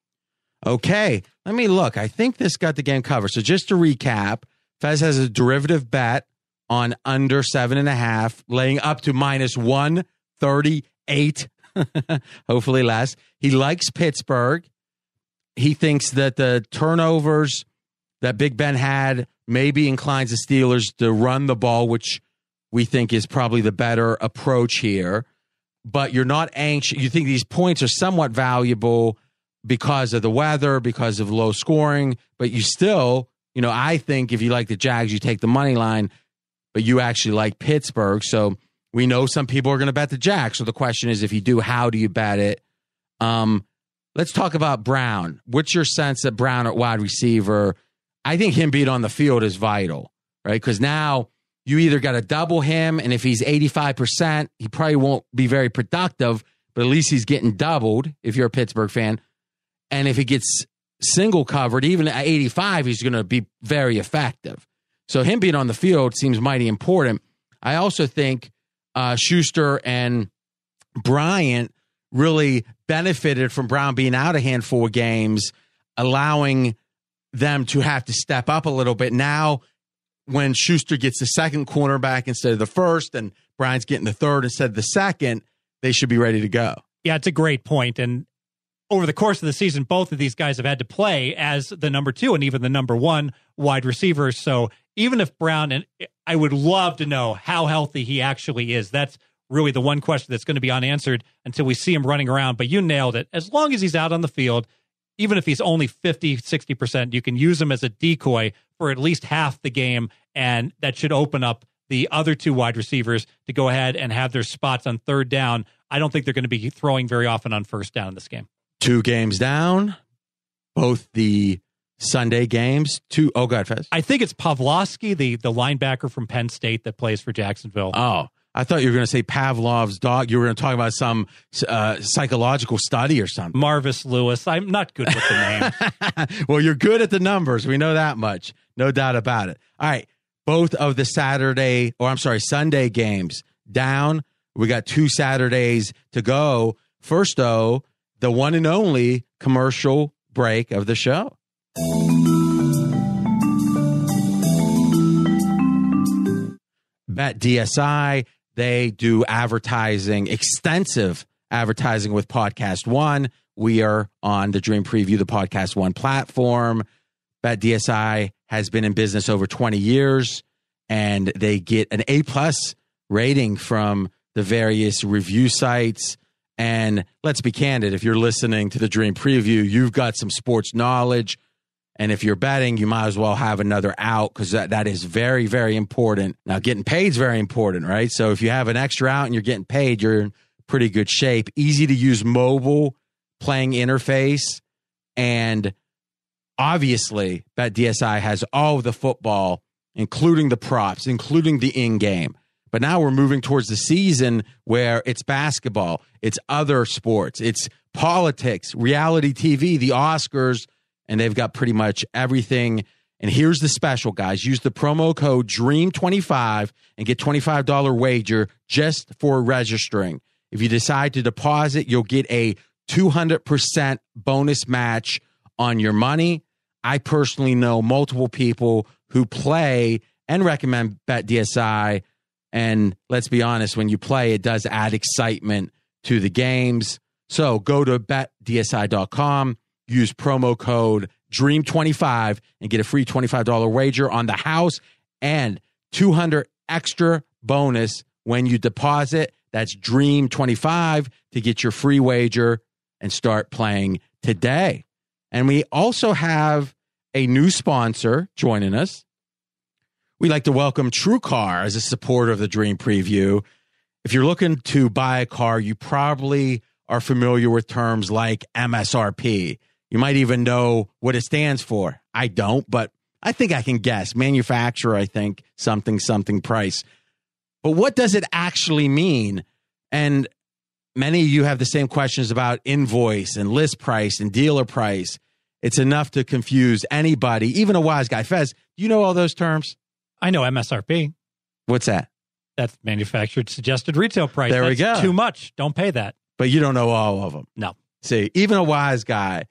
Okay. Let me look. I think this got the game covered. So just to recap, Fez has a derivative bet on under seven and a half, laying up to minus 138, hopefully less. He likes Pittsburgh. He thinks that the turnovers, that Big Ben had maybe inclines the Steelers to run the ball, which we think is probably the better approach here. But you're not anxious. You think these points are somewhat valuable because of the weather, because of low scoring, but you still, you know, I think if you like the Jags, you take the money line, but you actually like Pittsburgh. So we know some people are going to bet the Jags. So the question is, if you do, how do you bet it? Um, let's talk about Brown. What's your sense that Brown at wide receiver? I think him being on the field is vital, right? Because now you either got to double him, and if he's 85%, he probably won't be very productive, but at least he's getting doubled if you're a Pittsburgh fan. And if he gets single covered, even at 85, he's going to be very effective. So him being on the field seems mighty important. I also think uh, Schuster and Bryant really benefited from Brown being out a handful of games, allowing them to have to step up a little bit. Now, when Schuster gets the second cornerback instead of the first, and Bryant's getting the third instead of the second, they should be ready to go. Yeah, it's a great point. And over the course of the season, both of these guys have had to play as the number two and even the number one wide receivers. So even if Brown, and I would love to know how healthy he actually is. That's really the one question that's going to be unanswered until we see him running around. But you nailed it. As long as he's out on the field, even if he's only 50, 60%, you can use him as a decoy for at least half the game. And that should open up the other two wide receivers to go ahead and have their spots on third down. I don't think they're going to be throwing very often on first down in this game. Two games down, both the Sunday games. Two, oh, God, Fez. I think it's Pavlovsky, the, the linebacker from Penn State that plays for Jacksonville. Oh, I thought you were going to say Pavlov's dog. You were going to talk about some uh, psychological study or something. Marvis Lewis. I'm not good with the name. well, you're good at the numbers. We know that much. No doubt about it. All right. Both of the Saturday, or I'm sorry, Sunday games down. We got two Saturdays to go. First, though, the one and only commercial break of the show. Bet DSI, they do advertising, extensive advertising with Podcast One. We are on the Dream Preview, the Podcast One platform. Bet DSI has been in business over 20 years and they get an A plus rating from the various review sites. And let's be candid, if you're listening to the Dream Preview, you've got some sports knowledge. And if you're betting, you might as well have another out because that, that is very, very important. Now, getting paid is very important, right? So if you have an extra out and you're getting paid, you're in pretty good shape. Easy to use mobile playing interface. And obviously, Bet DSI has all the football, including the props, including the in game. But now we're moving towards the season where it's basketball, it's other sports, it's politics, reality TV, the Oscars and they've got pretty much everything. And here's the special, guys. Use the promo code DREAM25 and get $25 wager just for registering. If you decide to deposit, you'll get a 200% bonus match on your money. I personally know multiple people who play and recommend Bet DSI. And let's be honest, when you play, it does add excitement to the games. So go to betdsi.com use promo code DREAM25 and get a free $25 wager on the house and 200 extra bonus when you deposit. That's DREAM25 to get your free wager and start playing today. And we also have a new sponsor joining us. We'd like to welcome TrueCar as a supporter of the Dream Preview. If you're looking to buy a car, you probably are familiar with terms like MSRP. You might even know what it stands for. I don't, but I think I can guess. Manufacturer, I think, something, something price. But what does it actually mean? And many of you have the same questions about invoice and list price and dealer price. It's enough to confuse anybody, even a wise guy. Fez, do you know all those terms? I know MSRP. What's that? That's manufactured suggested retail price. There we go. Too much. Don't pay that. But you don't know all of them. No. See, even a wise guy.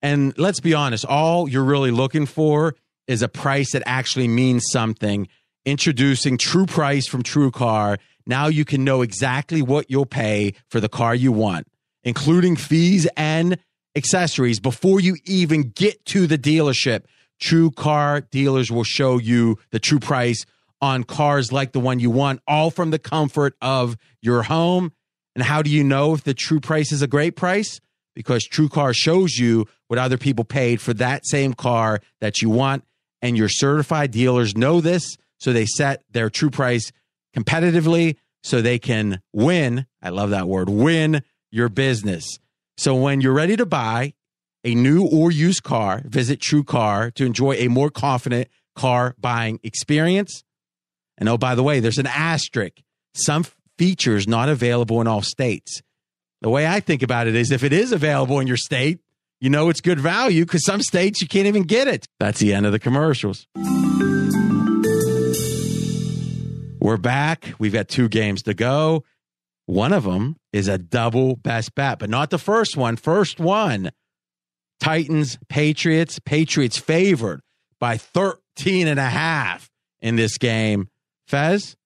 And let's be honest, all you're really looking for is a price that actually means something. Introducing True Price from True Car. Now you can know exactly what you'll pay for the car you want, including fees and accessories before you even get to the dealership. True car dealers will show you the true price on cars like the one you want, all from the comfort of your home. And how do you know if the true price is a great price? Because True Car shows you what other people paid for that same car that you want. And your certified dealers know this. So they set their true price competitively so they can win. I love that word win your business. So when you're ready to buy a new or used car, visit True Car to enjoy a more confident car buying experience. And oh, by the way, there's an asterisk. Some features not available in all states. The way I think about it is if it is available in your state, you know it's good value because some states you can't even get it. That's the end of the commercials. We're back. We've got two games to go. One of them is a double best bet, but not the first one. First one Titans, Patriots. Patriots favored by 13 and a half in this game. Fez,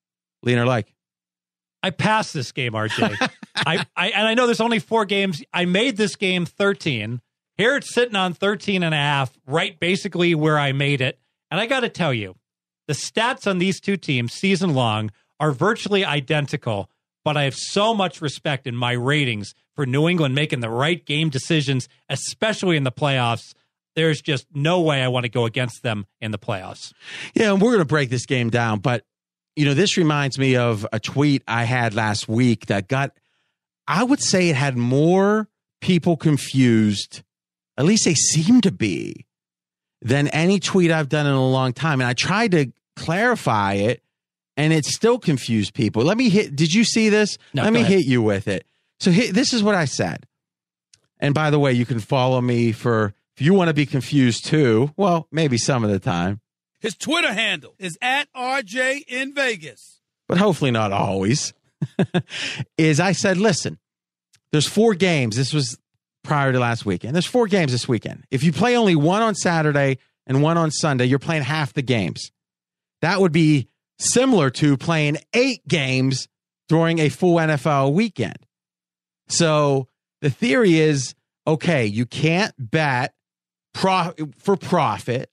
lean or like? I passed this game, RJ. I, I and I know there's only four games. I made this game 13. Here it's sitting on 13 and a half, right basically where I made it. And I got to tell you, the stats on these two teams season long are virtually identical, but I have so much respect in my ratings for New England making the right game decisions, especially in the playoffs. There's just no way I want to go against them in the playoffs. Yeah, and we're going to break this game down, but you know, this reminds me of a tweet I had last week that got I would say it had more people confused, at least they seem to be, than any tweet I've done in a long time. And I tried to clarify it and it still confused people. Let me hit did you see this? No, Let me ahead. hit you with it. So hit, this is what I said. And by the way, you can follow me for if you want to be confused too. Well, maybe some of the time. His Twitter handle is at RJ in Vegas. but hopefully not always, is I said, listen, there's four games. This was prior to last weekend. There's four games this weekend. If you play only one on Saturday and one on Sunday, you're playing half the games. That would be similar to playing eight games during a full NFL weekend. So the theory is okay, you can't bet for profit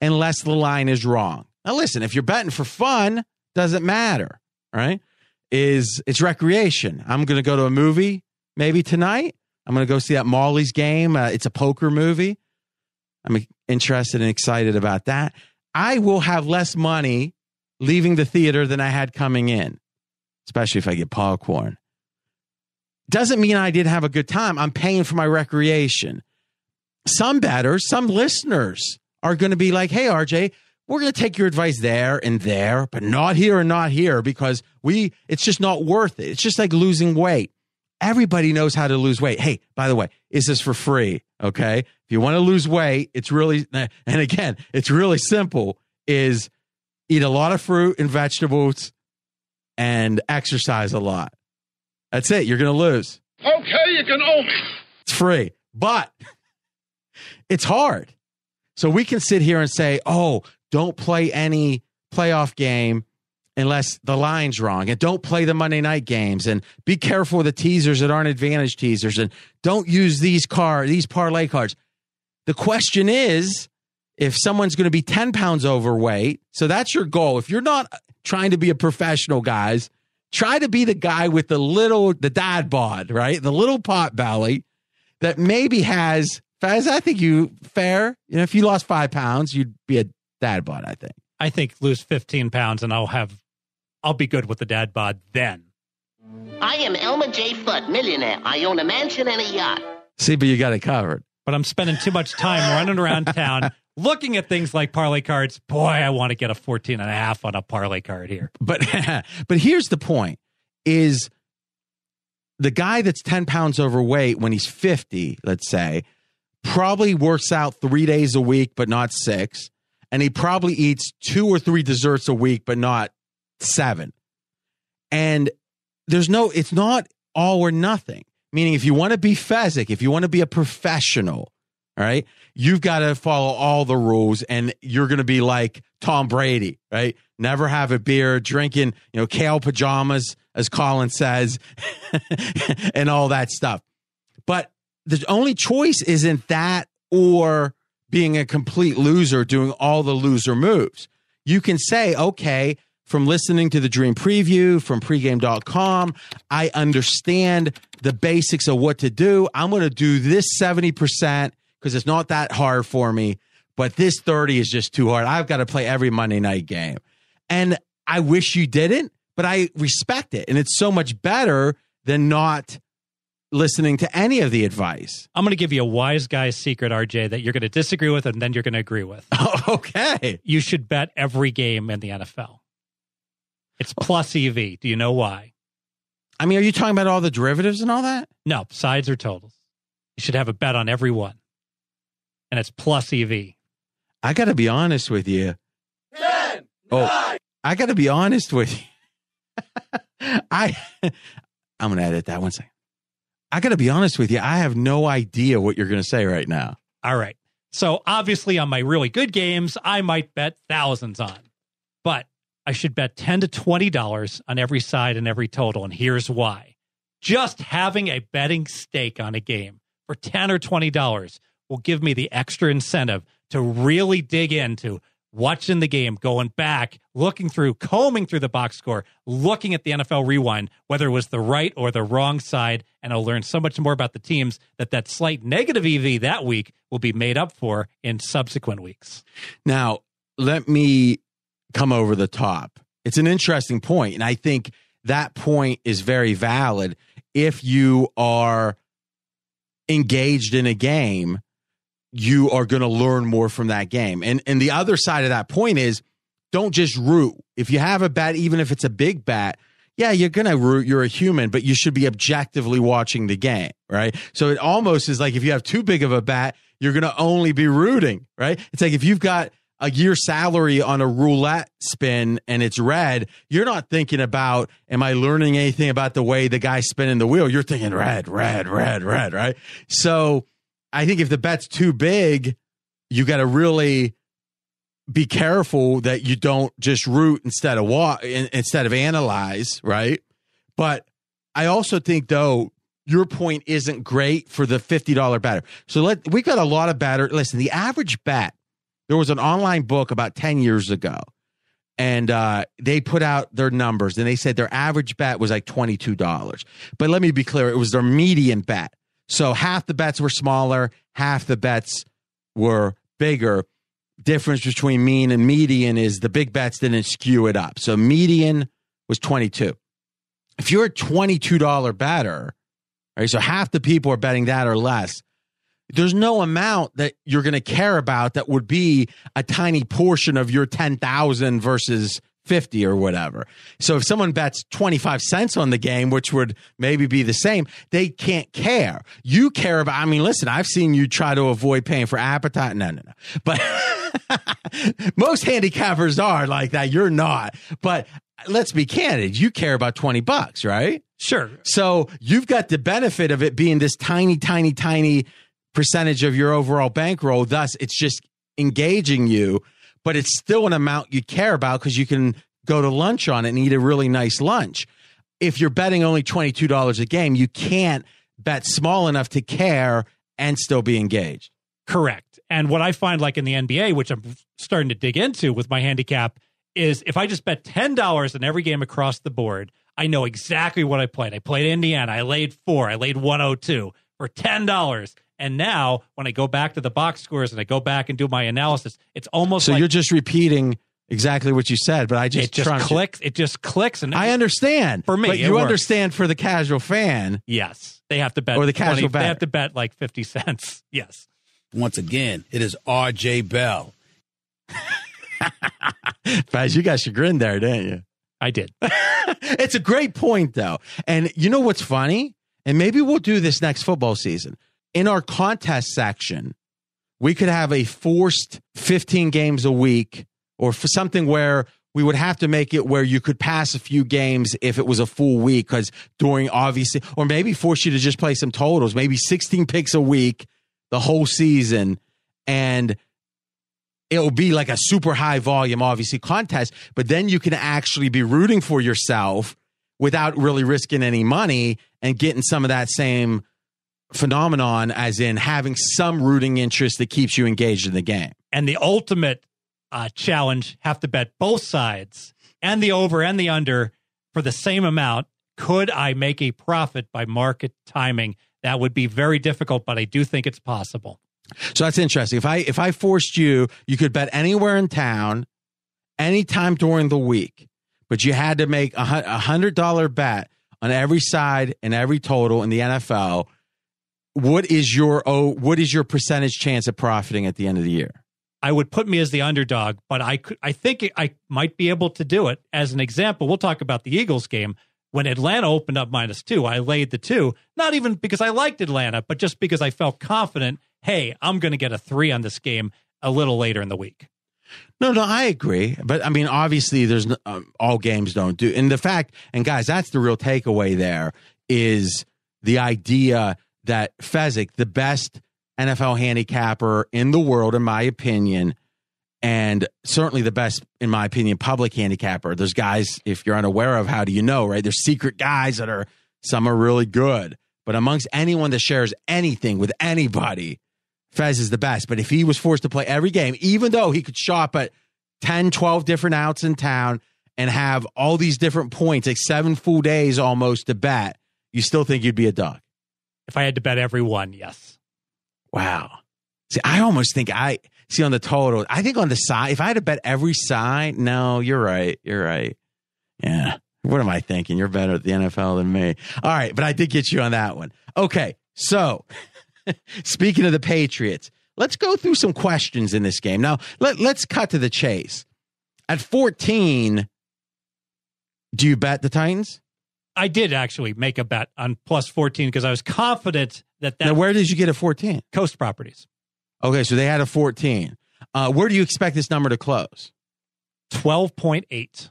unless the line is wrong. Now, listen, if you're betting for fun, doesn't matter, right? Is it's recreation. I'm going to go to a movie maybe tonight. I'm going to go see that Molly's game. Uh, it's a poker movie. I'm interested and excited about that. I will have less money leaving the theater than I had coming in, especially if I get popcorn. Doesn't mean I didn't have a good time. I'm paying for my recreation. Some betters, some listeners are going to be like, hey, RJ, we're going to take your advice there and there, but not here and not here because we, it's just not worth it. It's just like losing weight. Everybody knows how to lose weight. Hey, by the way, is this for free? Okay. If you want to lose weight, it's really, and again, it's really simple is eat a lot of fruit and vegetables and exercise a lot. That's it. You're going to lose. Okay, you can own me. It's free, but it's hard. So we can sit here and say, oh, don't play any playoff game unless the line's wrong. And don't play the Monday night games. And be careful with the teasers that aren't advantage teasers. And don't use these car, these parlay cards. The question is, if someone's going to be 10 pounds overweight, so that's your goal. If you're not trying to be a professional, guys, try to be the guy with the little, the dad bod, right? The little pot belly that maybe has, Faz, I think you fair. You know, if you lost five pounds, you'd be a dad bod, I think. I think lose 15 pounds and I'll have, I'll be good with the dad bod then. I am Elmer J. Fudd, millionaire. I own a mansion and a yacht. See, but you got it covered. But I'm spending too much time running around town looking at things like parlay cards. Boy, I want to get a 14 and a half on a parlay card here. But but here's the point is the guy that's 10 pounds overweight when he's 50, let's say, probably works out three days a week, but not six. And he probably eats two or three desserts a week, but not seven. And there's no, it's not all or nothing. Meaning, if you want to be Fezzik, if you want to be a professional, all right, you've got to follow all the rules and you're going to be like Tom Brady, right? Never have a beer, drinking, you know, kale pajamas, as Colin says, and all that stuff. But the only choice isn't that or being a complete loser, doing all the loser moves. You can say, okay, from listening to the dream preview from pregame.com, I understand the basics of what to do. I'm going to do this 70% because it's not that hard for me, but this 30 is just too hard. I've got to play every Monday night game. And I wish you didn't, but I respect it. And it's so much better than not listening to any of the advice. I'm going to give you a wise guy's secret, RJ, that you're going to disagree with and then you're going to agree with. okay. You should bet every game in the NFL. It's plus EV. Do you know why? I mean, are you talking about all the derivatives and all that? No, sides or totals. You should have a bet on every one. And it's plus EV. I got to be honest with you. oh, I got to be honest with you. I, I'm going to edit that one second. I got to be honest with you. I have no idea what you're going to say right now. All right. So obviously, on my really good games, I might bet thousands on, but I should bet ten to twenty dollars on every side and every total. And here's why: just having a betting stake on a game for ten or twenty dollars will give me the extra incentive to really dig into watching the game, going back, looking through, combing through the box score, looking at the NFL rewind, whether it was the right or the wrong side, and I'll learn so much more about the teams that that slight negative EV that week will be made up for in subsequent weeks. Now, let me come over the top. It's an interesting point, and I think that point is very valid if you are engaged in a game you are going to learn more from that game. And and the other side of that point is don't just root. If you have a bat, even if it's a big bat, yeah, you're going to root, you're a human, but you should be objectively watching the game, right? So it almost is like if you have too big of a bat, you're going to only be rooting, right? It's like if you've got a year salary on a roulette spin and it's red, you're not thinking about, am I learning anything about the way the guy's spinning the wheel? You're thinking red, red, red, red, right? So I think if the bet's too big, you got to really be careful that you don't just root instead of walk instead of analyze, right? But I also think though your point isn't great for the fifty dollar batter. So let we got a lot of batter. Listen, the average bet. There was an online book about ten years ago, and uh, they put out their numbers, and they said their average bet was like twenty two dollars. But let me be clear, it was their median bet. So half the bets were smaller, half the bets were bigger. Difference between mean and median is the big bets didn't skew it up. So median was 22. If you're a $22 better, right, so half the people are betting that or less, there's no amount that you're going to care about that would be a tiny portion of your 10,000 versus 50 or whatever. So if someone bets 25 cents on the game, which would maybe be the same, they can't care. You care about, I mean, listen, I've seen you try to avoid paying for appetite. No, no, no. But most handicappers are like that. You're not. But let's be candid. You care about 20 bucks, right? Sure. So you've got the benefit of it being this tiny, tiny, tiny percentage of your overall bankroll. Thus, it's just engaging you, but it's still an amount you care about because you can go to lunch on it and eat a really nice lunch. If you're betting only $22 a game, you can't bet small enough to care and still be engaged. Correct. And what I find, like in the NBA, which I'm starting to dig into with my handicap, is if I just bet ten dollars on every game across the board, I know exactly what I played. I played Indiana. I laid four. I laid 102 for ten dollars. And now, when I go back to the box scores and I go back and do my analysis, it's almost So like you're just repeating exactly what you said, but I just it just clicks. It just clicks, and I understand. For me, but you works. understand for the casual fan. Yes, they have to bet Or the casual 20. They have to bet like fifty cents. Yes. Once again, it is R.J. Bell. Faz, you got chagrin there, didn't you? I did. it's a great point, though. And you know what's funny? And maybe we'll do this next football season. In our contest section, we could have a forced 15 games a week or for something where we would have to make it where you could pass a few games if it was a full week because during obviously or maybe force you to just play some totals maybe 16 picks a week the whole season. And it'll be like a super high volume obviously contest but then you can actually be rooting for yourself without really risking any money and getting some of that same phenomenon, as in having some rooting interest that keeps you engaged in the game. And the ultimate uh, challenge have to bet both sides and the over and the under for the same amount. Could I make a profit by market timing? That would be very difficult, but I do think it's possible. So that's interesting. If I if I forced you, you could bet anywhere in town, anytime during the week, but you had to make a a hundred dollar bet on every side and every total in the NFL. What is your oh what is your percentage chance of profiting at the end of the year? I would put me as the underdog, but I could I think I might be able to do it. As an example, we'll talk about the Eagles game. When Atlanta opened up minus two, I laid the two, not even because I liked Atlanta, but just because I felt confident, hey, I'm going to get a three on this game a little later in the week. No, no, I agree. But I mean, obviously, there's um, all games don't do. And the fact, and guys, that's the real takeaway there is the idea that Fezzik, the best NFL handicapper in the world, in my opinion, and certainly the best, in my opinion, public handicapper. There's guys, if you're unaware of, how do you know, right? There's secret guys that are, some are really good. But amongst anyone that shares anything with anybody, Fez is the best. But if he was forced to play every game, even though he could shop at 10, 12 different outs in town and have all these different points, like seven full days almost to bet, you still think you'd be a dog. If I had to bet every one, yes. Wow. See, I almost think I see on the total. I think on the side, if I had to bet every side, no, you're right. You're right. Yeah. What am I thinking? You're better at the NFL than me. All right, but I did get you on that one. Okay, so speaking of the Patriots, let's go through some questions in this game. Now, let, let's cut to the chase. At 14, do you bet the Titans? I did actually make a bet on plus 14 because I was confident that that Now, where did you get a 14? coast properties Okay, so they had a 14. Uh, where do you expect this number to close? 12.8.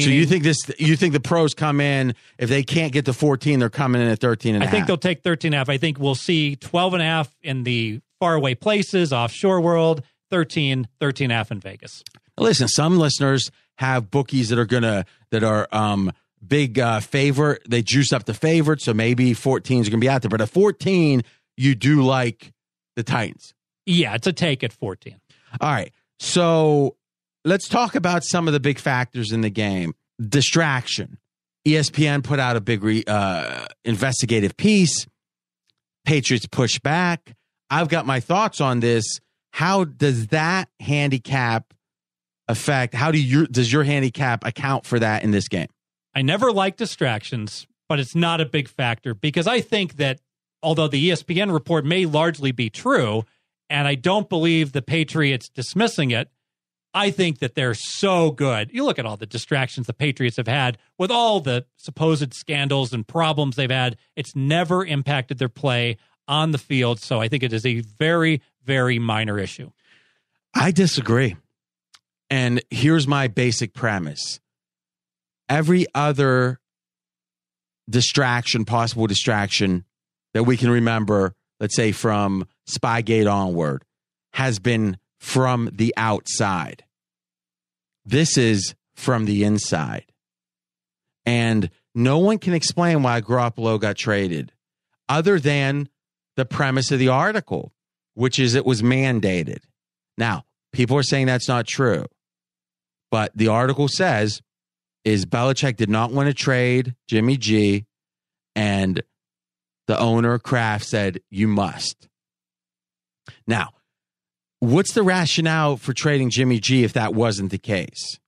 so you think this? You think the pros come in if they can't get to 14, they're coming in at 13 and I think half. they'll take 13 and a half. I think we'll see 12 and a half in the faraway places, offshore world, 13, 13 and a half in Vegas. Listen, some listeners have bookies that are gonna that are um big uh favorite. They juice up the favorite, so maybe 14 is gonna be out there. But at 14, you do like the Titans. Yeah, it's a take at 14. All right. So let's talk about some of the big factors in the game. Distraction. ESPN put out a big re, uh, investigative piece. Patriots push back. I've got my thoughts on this. How does that handicap affect? How do you does your handicap account for that in this game? I never like distractions, but it's not a big factor because I think that although the ESPN report may largely be true, and I don't believe the Patriots dismissing it, I think that they're so good. You look at all the distractions the Patriots have had with all the supposed scandals and problems they've had, it's never impacted their play on the field. So I think it is a very, very minor issue. I disagree. And here's my basic premise every other distraction, possible distraction that we can remember, let's say from Spygate onward, has been from the outside. This is from the inside. And no one can explain why Garoppolo got traded other than the premise of the article, which is it was mandated. Now, people are saying that's not true. But the article says is Belichick did not want to trade Jimmy G and the owner Kraft said you must. Now, what's the rationale for trading Jimmy G if that wasn't the case?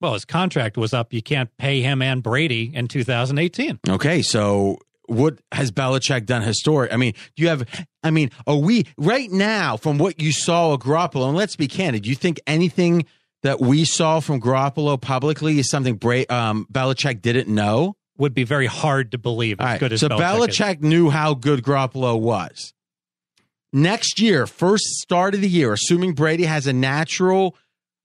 Well, his contract was up. You can't pay him and Brady in 2018. Okay, so what has Belichick done historic? I mean, do you have? I mean, are we right now from what you saw of Garoppolo? And let's be candid. Do you think anything that we saw from Garoppolo publicly is something Bra- um, Belichick didn't know? Would be very hard to believe as right, good as so Belichick. Belichick knew how good Garoppolo was. Next year, first start of the year, assuming Brady has a natural,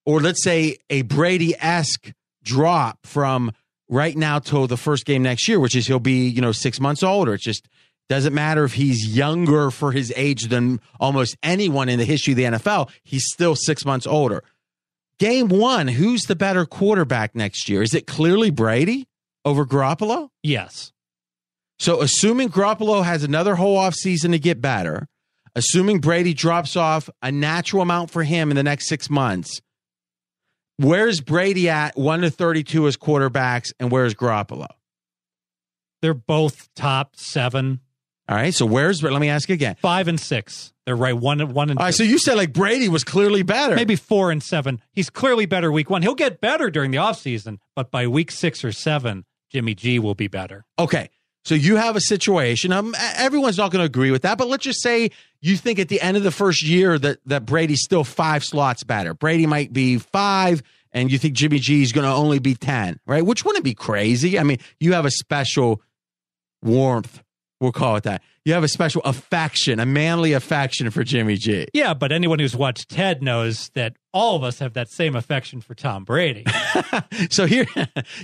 or let's say a Brady esque drop from right now till the first game next year, which is he'll be you know six months older. It just doesn't matter if he's younger for his age than almost anyone in the history of the NFL. He's still six months older. Game one, who's the better quarterback next year? Is it clearly Brady over Garoppolo? Yes. So assuming Garoppolo has another whole off season to get better, assuming Brady drops off a natural amount for him in the next six months, where's Brady at one to thirty-two as quarterbacks, and where's Garoppolo? They're both top seven, All right. So where's? Let me ask you again. five and six. They're right one and one and All right. two. So you said like Brady was clearly better. maybe four and seven. He's clearly better week one. He'll get better during the offseason, but by week six or seven, Jimmy G will be better. Okay. So you have a situation. Um, everyone's not going to agree with that, but let's just say you think at the end of the first year that that Brady's still five slots better. Brady might be five, and you think Jimmy G is going to only be ten, right? Which wouldn't be crazy. I mean, you have a special warmth. We'll call it that. You have a special affection, a manly affection for Jimmy G. Yeah, but anyone who's watched Ted knows that all of us have that same affection for Tom Brady. so here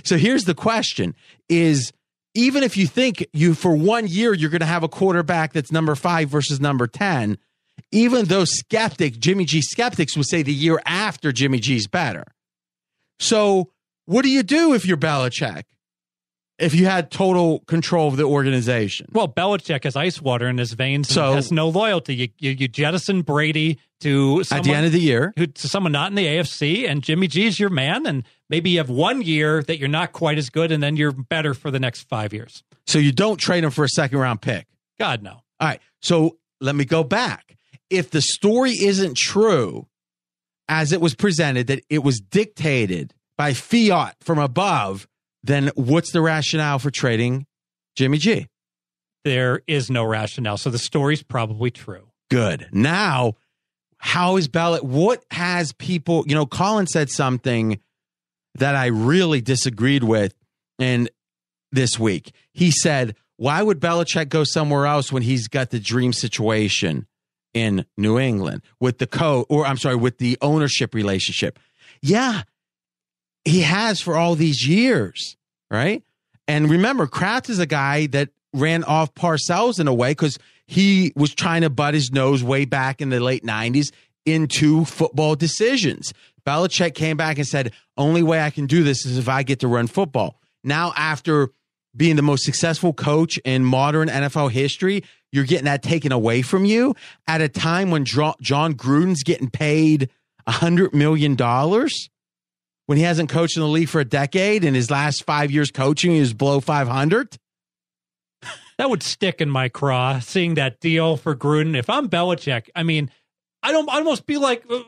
so here's the question is even if you think you for one year you're going to have a quarterback that's number 5 versus number 10 even those skeptics Jimmy G skeptics would say the year after Jimmy G's better so what do you do if you're Belichick if you had total control of the organization well, Belichick has ice water in his veins and So- has no loyalty. You, you, you jettison Brady to someone, at the end of the year who, to someone not in the AFC, and Jimmy G is your man, and maybe you have one year that you're not quite as good, and then you're better for the next five years. so you don't trade him for a second round pick God, no. All right. So let me go back. If the story isn't true, as it was presented, that it was dictated by fiat from above, then what's the rationale for trading Jimmy G? There is no rationale. So the story's probably true. Good. Now, how is Bell? What has people, you know, Colin said something that I really disagreed with and this week. He said, Why would Belichick go somewhere else when he's got the dream situation in New England with the co or I'm sorry, with the ownership relationship? Yeah, he has for all these years, right? And remember, Kraft is a guy that ran off Parcells in a way because he was trying to butt his nose way back in the late 90s into football decisions. Belichick came back and said, Only way I can do this is if I get to run football. Now, after being the most successful coach in modern NFL history, you're getting that taken away from you at a time when Jon Gruden's getting paid $100 million when he hasn't coached in the league for a decade and his last five years coaching is below 500 That would stick in my craw seeing that deal for Gruden. If I'm Belichick, I mean, I don't I'd almost be like, uh,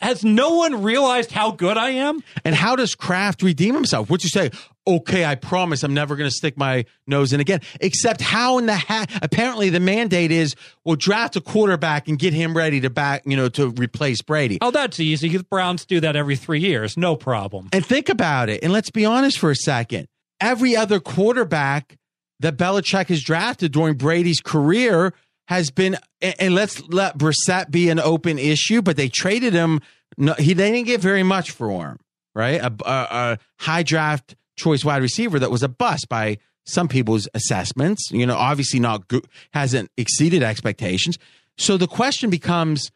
has no one realized how good I am? and how does kraft redeem himself would you say okay i promise i'm never going to stick my nose in again except how in the ha- apparently the mandate is well draft a quarterback and get him ready to back you know to replace brady Oh, that's easy. The Browns do that every three years, no problem. And think about it. And let's be honest for a second. Every other quarterback that Belichick has drafted during Brady's career has been, and and let's let Brissett be an open issue, but they traded him. No, he they didn't get very much for him, right? A, a, a high draft choice wide receiver that was a bust by some people's assessments. You know, obviously not good, hasn't exceeded expectations. So the question becomes,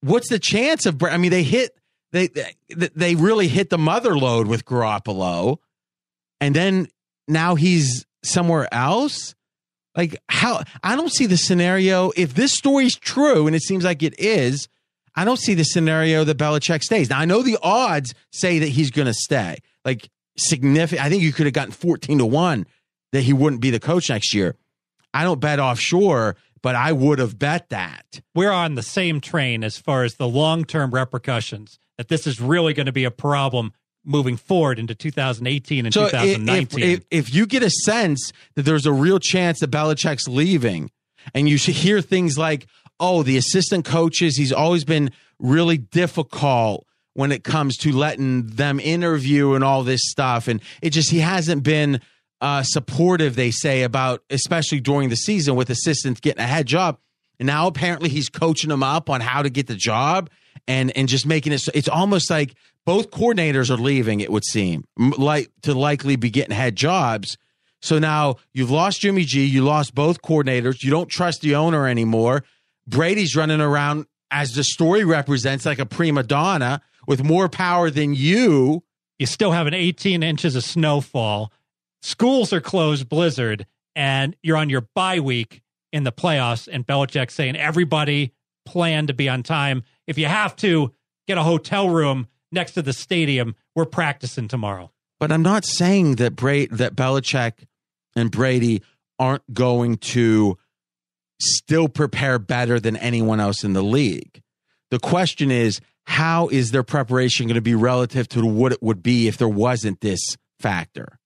what's the chance of? I mean, they hit they they they really hit the mother load with Garoppolo, and then now he's somewhere else. Like how I don't see the scenario if this story's true, and it seems like it is. I don't see the scenario that Belichick stays. Now I know the odds say that he's going to stay. Like significant. I think you could have gotten fourteen to one that he wouldn't be the coach next year. I don't bet offshore, but I would have bet that. We're on the same train as far as the long term repercussions that this is really going to be a problem moving forward into 2018 and So i- if, 2019. if, if you get a sense that there's a real chance that Belichick's leaving, and you should hear things like, "Oh, the assistant coaches, he's always been really difficult when it comes to letting them interview and all this stuff," and it just he hasn't been uh, supportive. They say about especially during the season with assistants getting a head job, and now apparently he's coaching them up on how to get the job and and just making it. So it's almost like both coordinators are leaving. It would seem like to likely be getting head jobs. So now you've lost Jimmy G. You lost both coordinators. You don't trust the owner anymore. Brady's running around as the story represents like a prima donna with more power than you. you still have an 18 inches of snowfall. Schools are closed, blizzard, and you're on your bye week in the playoffs, and Belichick saying everybody plan to be on time. If you have to get a hotel room next to the stadium, we're practicing tomorrow. But I'm not saying that Bra- that Belichick and Brady aren't going to still prepare better than anyone else in the league. The question is, how is their preparation going to be relative to what it would be if there wasn't this factor?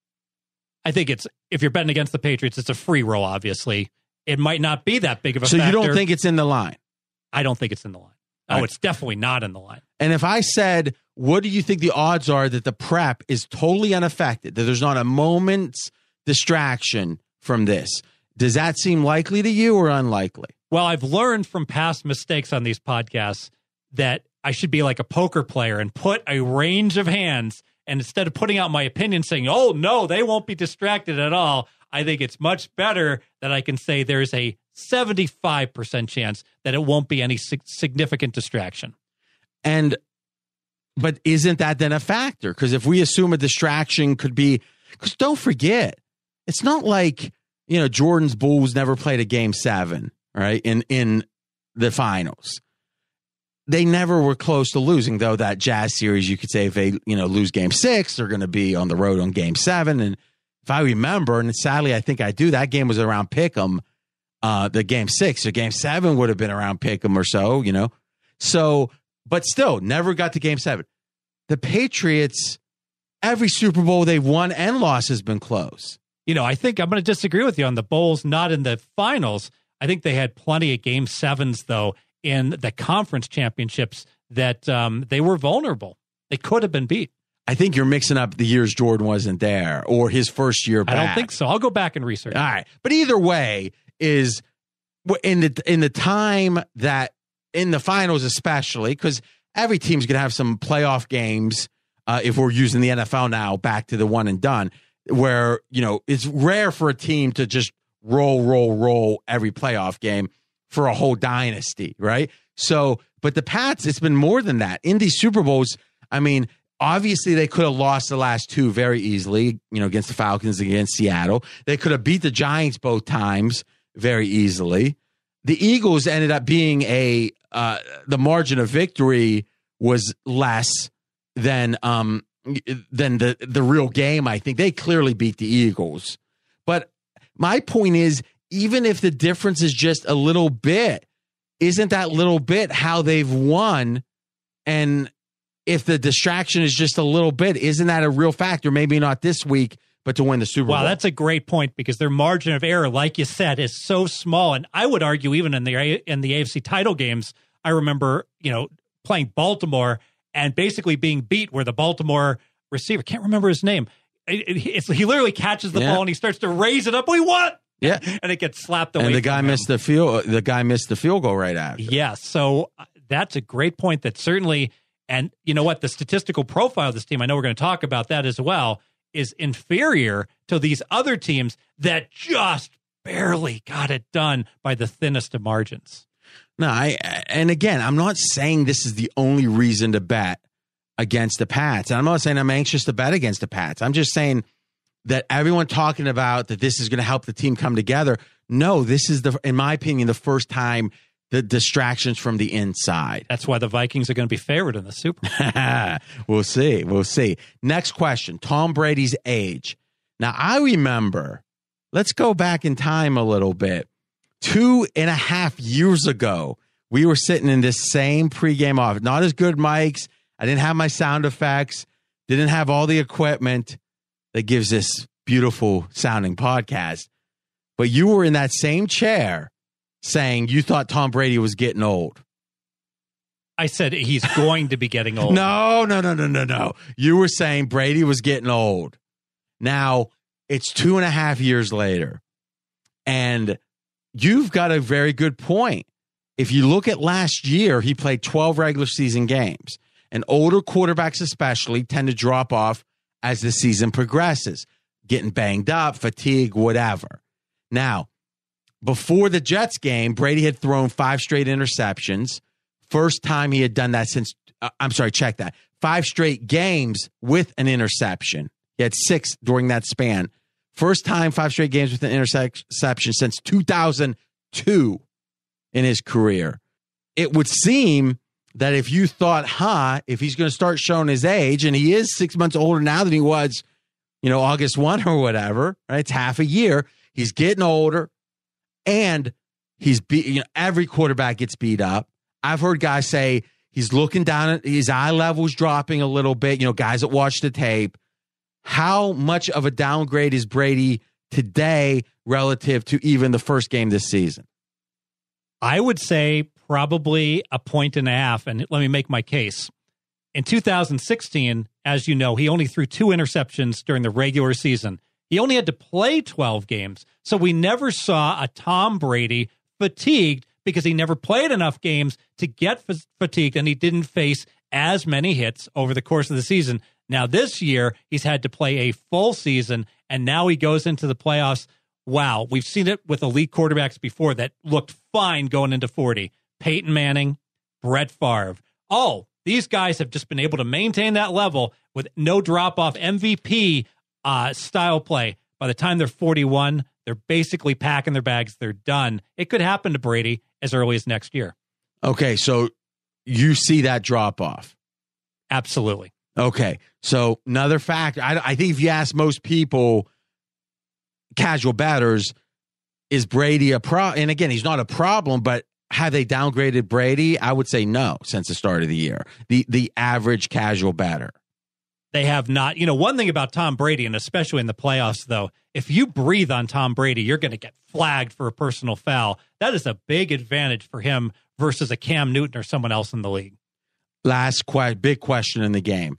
I think it's if you're betting against the Patriots, it's a free roll. Obviously, it might not be that big of a. So you don't think it's in the line? I don't think it's in the line. Oh, Right. it's definitely not in the line. And if I said, what do you think the odds are that the prep is totally unaffected, that there's not a moment's distraction from this? Does that seem likely to you or unlikely? Well, I've learned from past mistakes on these podcasts that I should be like a poker player and put a range of hands. And instead of putting out my opinion saying, oh, no, they won't be distracted at all, I think it's much better that I can say there's a 75% chance that it won't be any significant distraction. And but isn't that then a factor? Because if we assume a distraction could be, because don't forget, it's not like you know Jordan's Bulls never played a game seven, right? In in the finals, they never were close to losing. Though that Jazz series, you could say if they you know lose game six, they're going to be on the road on game seven. And if I remember, and sadly I think I do, that game was around Pick'em, uh, the game six. So game seven would have been around Pick'em or so, you know. So, but still, never got to game seven. The Patriots, every Super Bowl they've won and lost has been close. You know, I think I'm going to disagree with you on the Bulls, not in the finals. I think they had plenty of game sevens, though, in the conference championships that um, they were vulnerable. They could have been beat. I think you're mixing up the years Jordan wasn't there or his first year back. I don't think so. I'll go back and research. All right, but either way is in the in the time that in the finals, especially because every team's gonna have some playoff games. Uh, if we're using the NFL now, back to the one and done, where you know it's rare for a team to just roll, roll, roll every playoff game for a whole dynasty, right? So, but the Pats, it's been more than that in these Super Bowls. I mean, obviously they could have lost the last two very easily, you know, against the Falcons, against Seattle. They could have beat the Giants both times very easily. The Eagles ended up being a uh, the margin of victory was less than um than the the real game. I think they clearly beat the Eagles. But my point is, even if the difference is just a little bit, isn't that little bit how they've won? And if the distraction is just a little bit, isn't that a real factor? Maybe not this week, but to win the Super Wow, Bowl. that's a great point because their margin of error, like you said, is so small. And I would argue, even in the in the AFC title games, I remember you know playing Baltimore and basically being beat where the Baltimore receiver can't remember his name. It- it- it's, he literally catches the Yeah. ball and he starts to raise it up. We won, yeah. and it gets slapped away. And the guy him. missed the field. The guy missed the field goal right after. Yes. So uh, that's a great point that certainly, and you know what, the statistical profile of this team, I know we're going to talk about that as well, is inferior to these other teams that just barely got it done by the thinnest of margins. No, I and again, I'm not saying this is the only reason to bet against the Pats. And I'm not saying I'm anxious to bet against the Pats. I'm just saying that everyone talking about that this is going to help the team come together. No, this is the in my opinion the first time the distractions from the inside. That's why the Vikings are going to be favored in the Super Bowl. we'll see. We'll see. Next question Tom Brady's age. Now, I remember, let's go back in time a little bit. Two and a half years ago, we were sitting in this same pregame office. Not as good mics. I didn't have my sound effects, didn't have all the equipment that gives this beautiful sounding podcast. But you were in that same chair saying you thought Tom Brady was getting old. I said he's going to be getting old. No, no, no, no, no, no. You were saying Brady was getting old. Now it's two and a half years later. And you've got a very good point. If you look at last year, he played 12 regular season games. And older quarterbacks, especially, tend to drop off as the season progresses, getting banged up, fatigue, whatever. Now, before the Jets game, Brady had thrown five straight interceptions. First time he had done that since, uh, I'm sorry, check that. Five straight games with an interception. He had six during that span. First time five straight games with an interception since 2002 in his career. It would seem that if you thought, huh, if he's going to start showing his age, and he is six months older now than he was, you know, August 1 or whatever, right? It's half a year. He's getting older and he's beat, you know, every quarterback gets beat up. I've heard guys say he's looking down at his eye levels dropping a little bit, you know, guys that watch the tape. How much of a downgrade is Brady today relative to even the first game this season? I would say probably a point and a half. And let me make my case. In 2016, as you know, he only threw two interceptions during the regular season. He only had to play 12 games. So we never saw a Tom Brady fatigued because he never played enough games to get f- fatigued and he didn't face as many hits over the course of the season. Now, this year, he's had to play a full season and now he goes into the playoffs. Wow, we've seen it with elite quarterbacks before that looked fine going into 40. Peyton Manning, Brett Favre. Oh, these guys have just been able to maintain that level with no drop off MVP uh, style play. By the time they're 41, they're basically packing their bags. They're done. It could happen to Brady as early as next year. Okay, so you see that drop off. Absolutely. Okay, so another factor. I, I think if you ask most people, casual batters, is Brady a pro? And again, he's not a problem, but have they downgraded Brady? I would say no since the start of the year. The the average casual batter. They have not. You know, one thing about Tom Brady, and especially in the playoffs, though, if you breathe on Tom Brady, you're going to get flagged for a personal foul. That is a big advantage for him versus a Cam Newton or someone else in the league. Last que- big question in the game.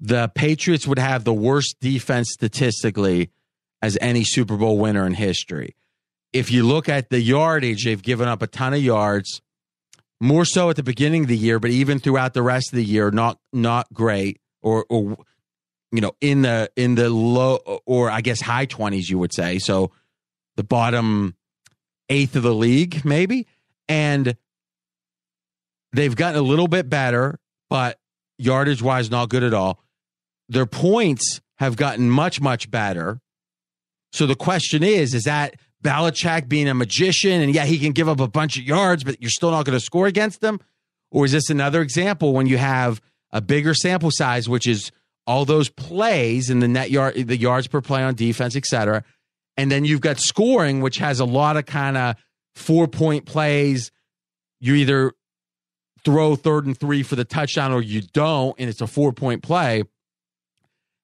The Patriots would have the worst defense statistically as any Super Bowl winner in history. If you look at the yardage, they've given up a ton of yards, more so at the beginning of the year, but even throughout the rest of the year, not not great or or you know in the in the low or I guess high twenties you would say. So the bottom eighth of the league maybe, and they've gotten a little bit better, but yardage wise not good at all. Their points have gotten much much better. So the question is, is that Belichick being a magician and yeah, he can give up a bunch of yards, but you're still not going to score against them? Or is this another example when you have a bigger sample size, which is all those plays in the net yard, the yards per play on defense, et cetera. And then you've got scoring, which has a lot of kind of four point plays. You either throw third and three for the touchdown or you don't, and it's a four point play.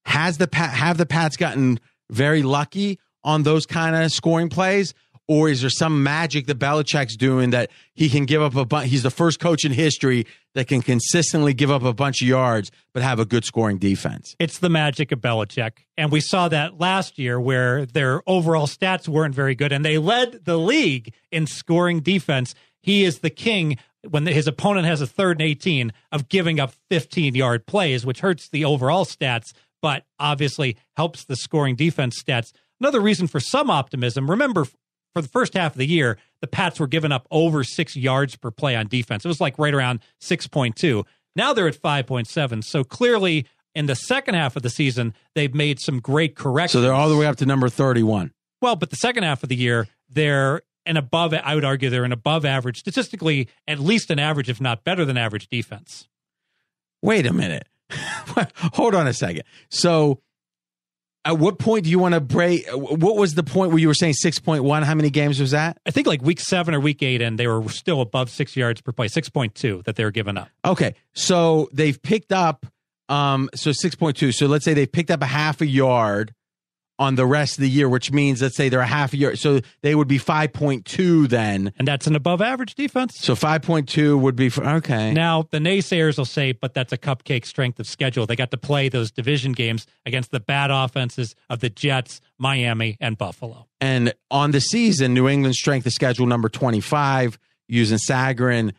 Has the have the Pats gotten very lucky on those kind of scoring plays? Or is there some magic that Belichick's doing that he can give up a bunch? He's the first coach in history that can consistently give up a bunch of yards but have a good scoring defense. It's the magic of Belichick. And we saw that last year where their overall stats weren't very good and they led the league in scoring defense. He is the king when his opponent has a third and 18 of giving up 15 yard plays, which hurts the overall stats, but obviously helps the scoring defense stats. Another reason for some optimism remember, for the first half of the year, the Pats were giving up over six yards per play on defense. It was like right around 6.2. Now they're at 5.7. So clearly, in the second half of the season, they've made some great corrections. So they're all the way up to number 31. Well, but the second half of the year, they're an above, I would argue they're an above average, statistically, at least an average, if not better than average defense. Wait a minute. Hold on a second. So at what point do you want to break? What was the point where you were saying 6.1? How many games was that? I think like week seven or week eight, and they were still above six yards per play, 6.2 that they were giving up. Okay. So they've picked up, um, so 6.2. So let's say they've picked up a half a yard on the rest of the year, which means let's say they're a half a yard. So they would be 5.2 then. And that's an above average defense. So 5.2 would be for, okay. Now, the naysayers will say, but that's a cupcake strength of schedule. They got to play those division games against the bad offenses of the Jets, Miami, and Buffalo. And on the season, New England's strength of schedule number 25 using Sagarin.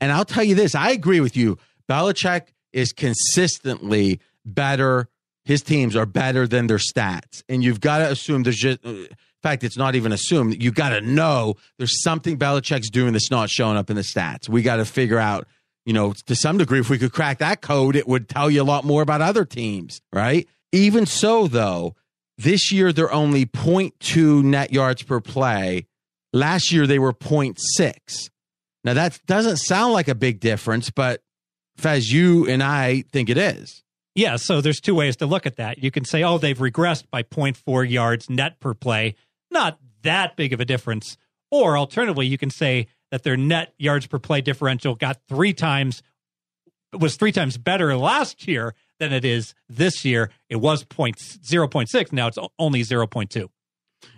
And I'll tell you this, I agree with you. Belichick is consistently better. His teams are better than their stats. And you've got to assume there's just, uh, in fact, it's not even assumed. You got to know there's something Belichick's doing that's not showing up in the stats. We got to figure out, you know, to some degree, if we could crack that code, it would tell you a lot more about other teams, right? Even so, though, This year they're only 0.2 net yards per play. Last year they were 0.6. Now that doesn't sound like a big difference, but Fez, you and I think it is. Yeah, so there's two ways to look at that. You can say, oh, they've regressed by 0.4 yards net per play. Not that big of a difference. Or alternatively, you can say that their net yards per play differential got three times was three times better last year than it is this year. It was point zero point six. Now it's only zero point two.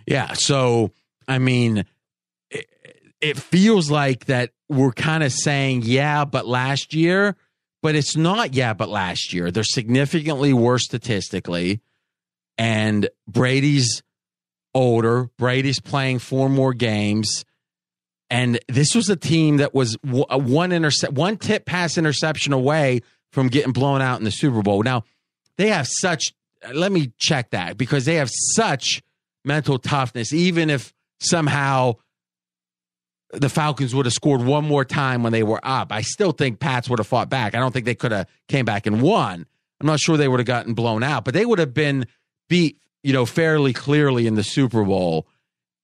Yeah. So, I mean, it, it feels like that we're kind of saying, yeah, but last year, but it's not, yeah, but last year. They're significantly worse statistically. And Brady's older. Brady's playing four more games. And this was a team that was uh, one intercept, one tip pass interception away from getting blown out in the Super Bowl. Now, they have such, uh, let me check that because they have such mental toughness, even if somehow the Falcons would have scored one more time when they were up. I still think Pats would have fought back. I don't think they could have came back and won. I'm not sure they would have gotten blown out, but they would have been beat, you know, fairly clearly in the Super Bowl.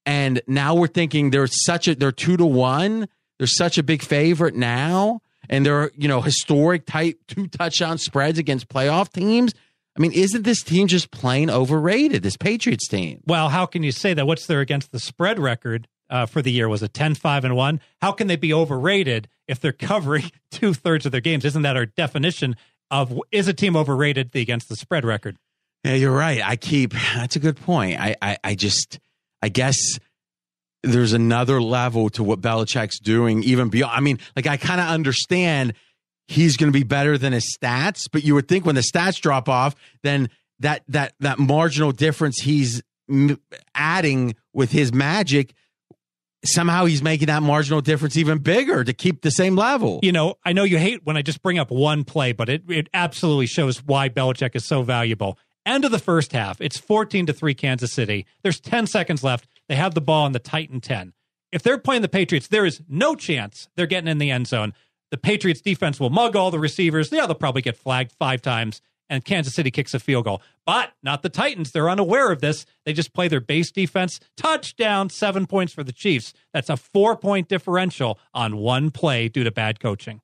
And now we're thinking they're such a they're two to one. They're such a big favorite now, and they're you know historic type two touchdown spreads against playoff teams. I mean, isn't this team just plain overrated? This Patriots team. Well, how can you say that? What's their against the spread record uh, for the year? Was a 10 5 and 1? How can they be overrated if they're covering two thirds of their games? Isn't that our definition of is a team overrated the against the spread record? Yeah, you're right. I keep that's a good point. I I, I just I guess there's another level to what Belichick's doing, even beyond. I mean, like I kind of understand he's going to be better than his stats, but you would think when the stats drop off, then that that that marginal difference he's adding with his magic somehow he's making that marginal difference even bigger to keep the same level. You know, I know you hate when I just bring up one play, but it, it absolutely shows why Belichick is so valuable. End of the first half. It's 14 to 3 Kansas City. There's 10 seconds left. They have the ball in the Titan 10. If they're playing the Patriots, there is no chance they're getting in the end zone. The Patriots defense will mug all the receivers. Yeah, they'll probably get flagged five times, and Kansas City kicks a field goal. But not the Titans. They're unaware of this. They just play their base defense. Touchdown, seven points for the Chiefs. That's a four point differential on one play due to bad coaching.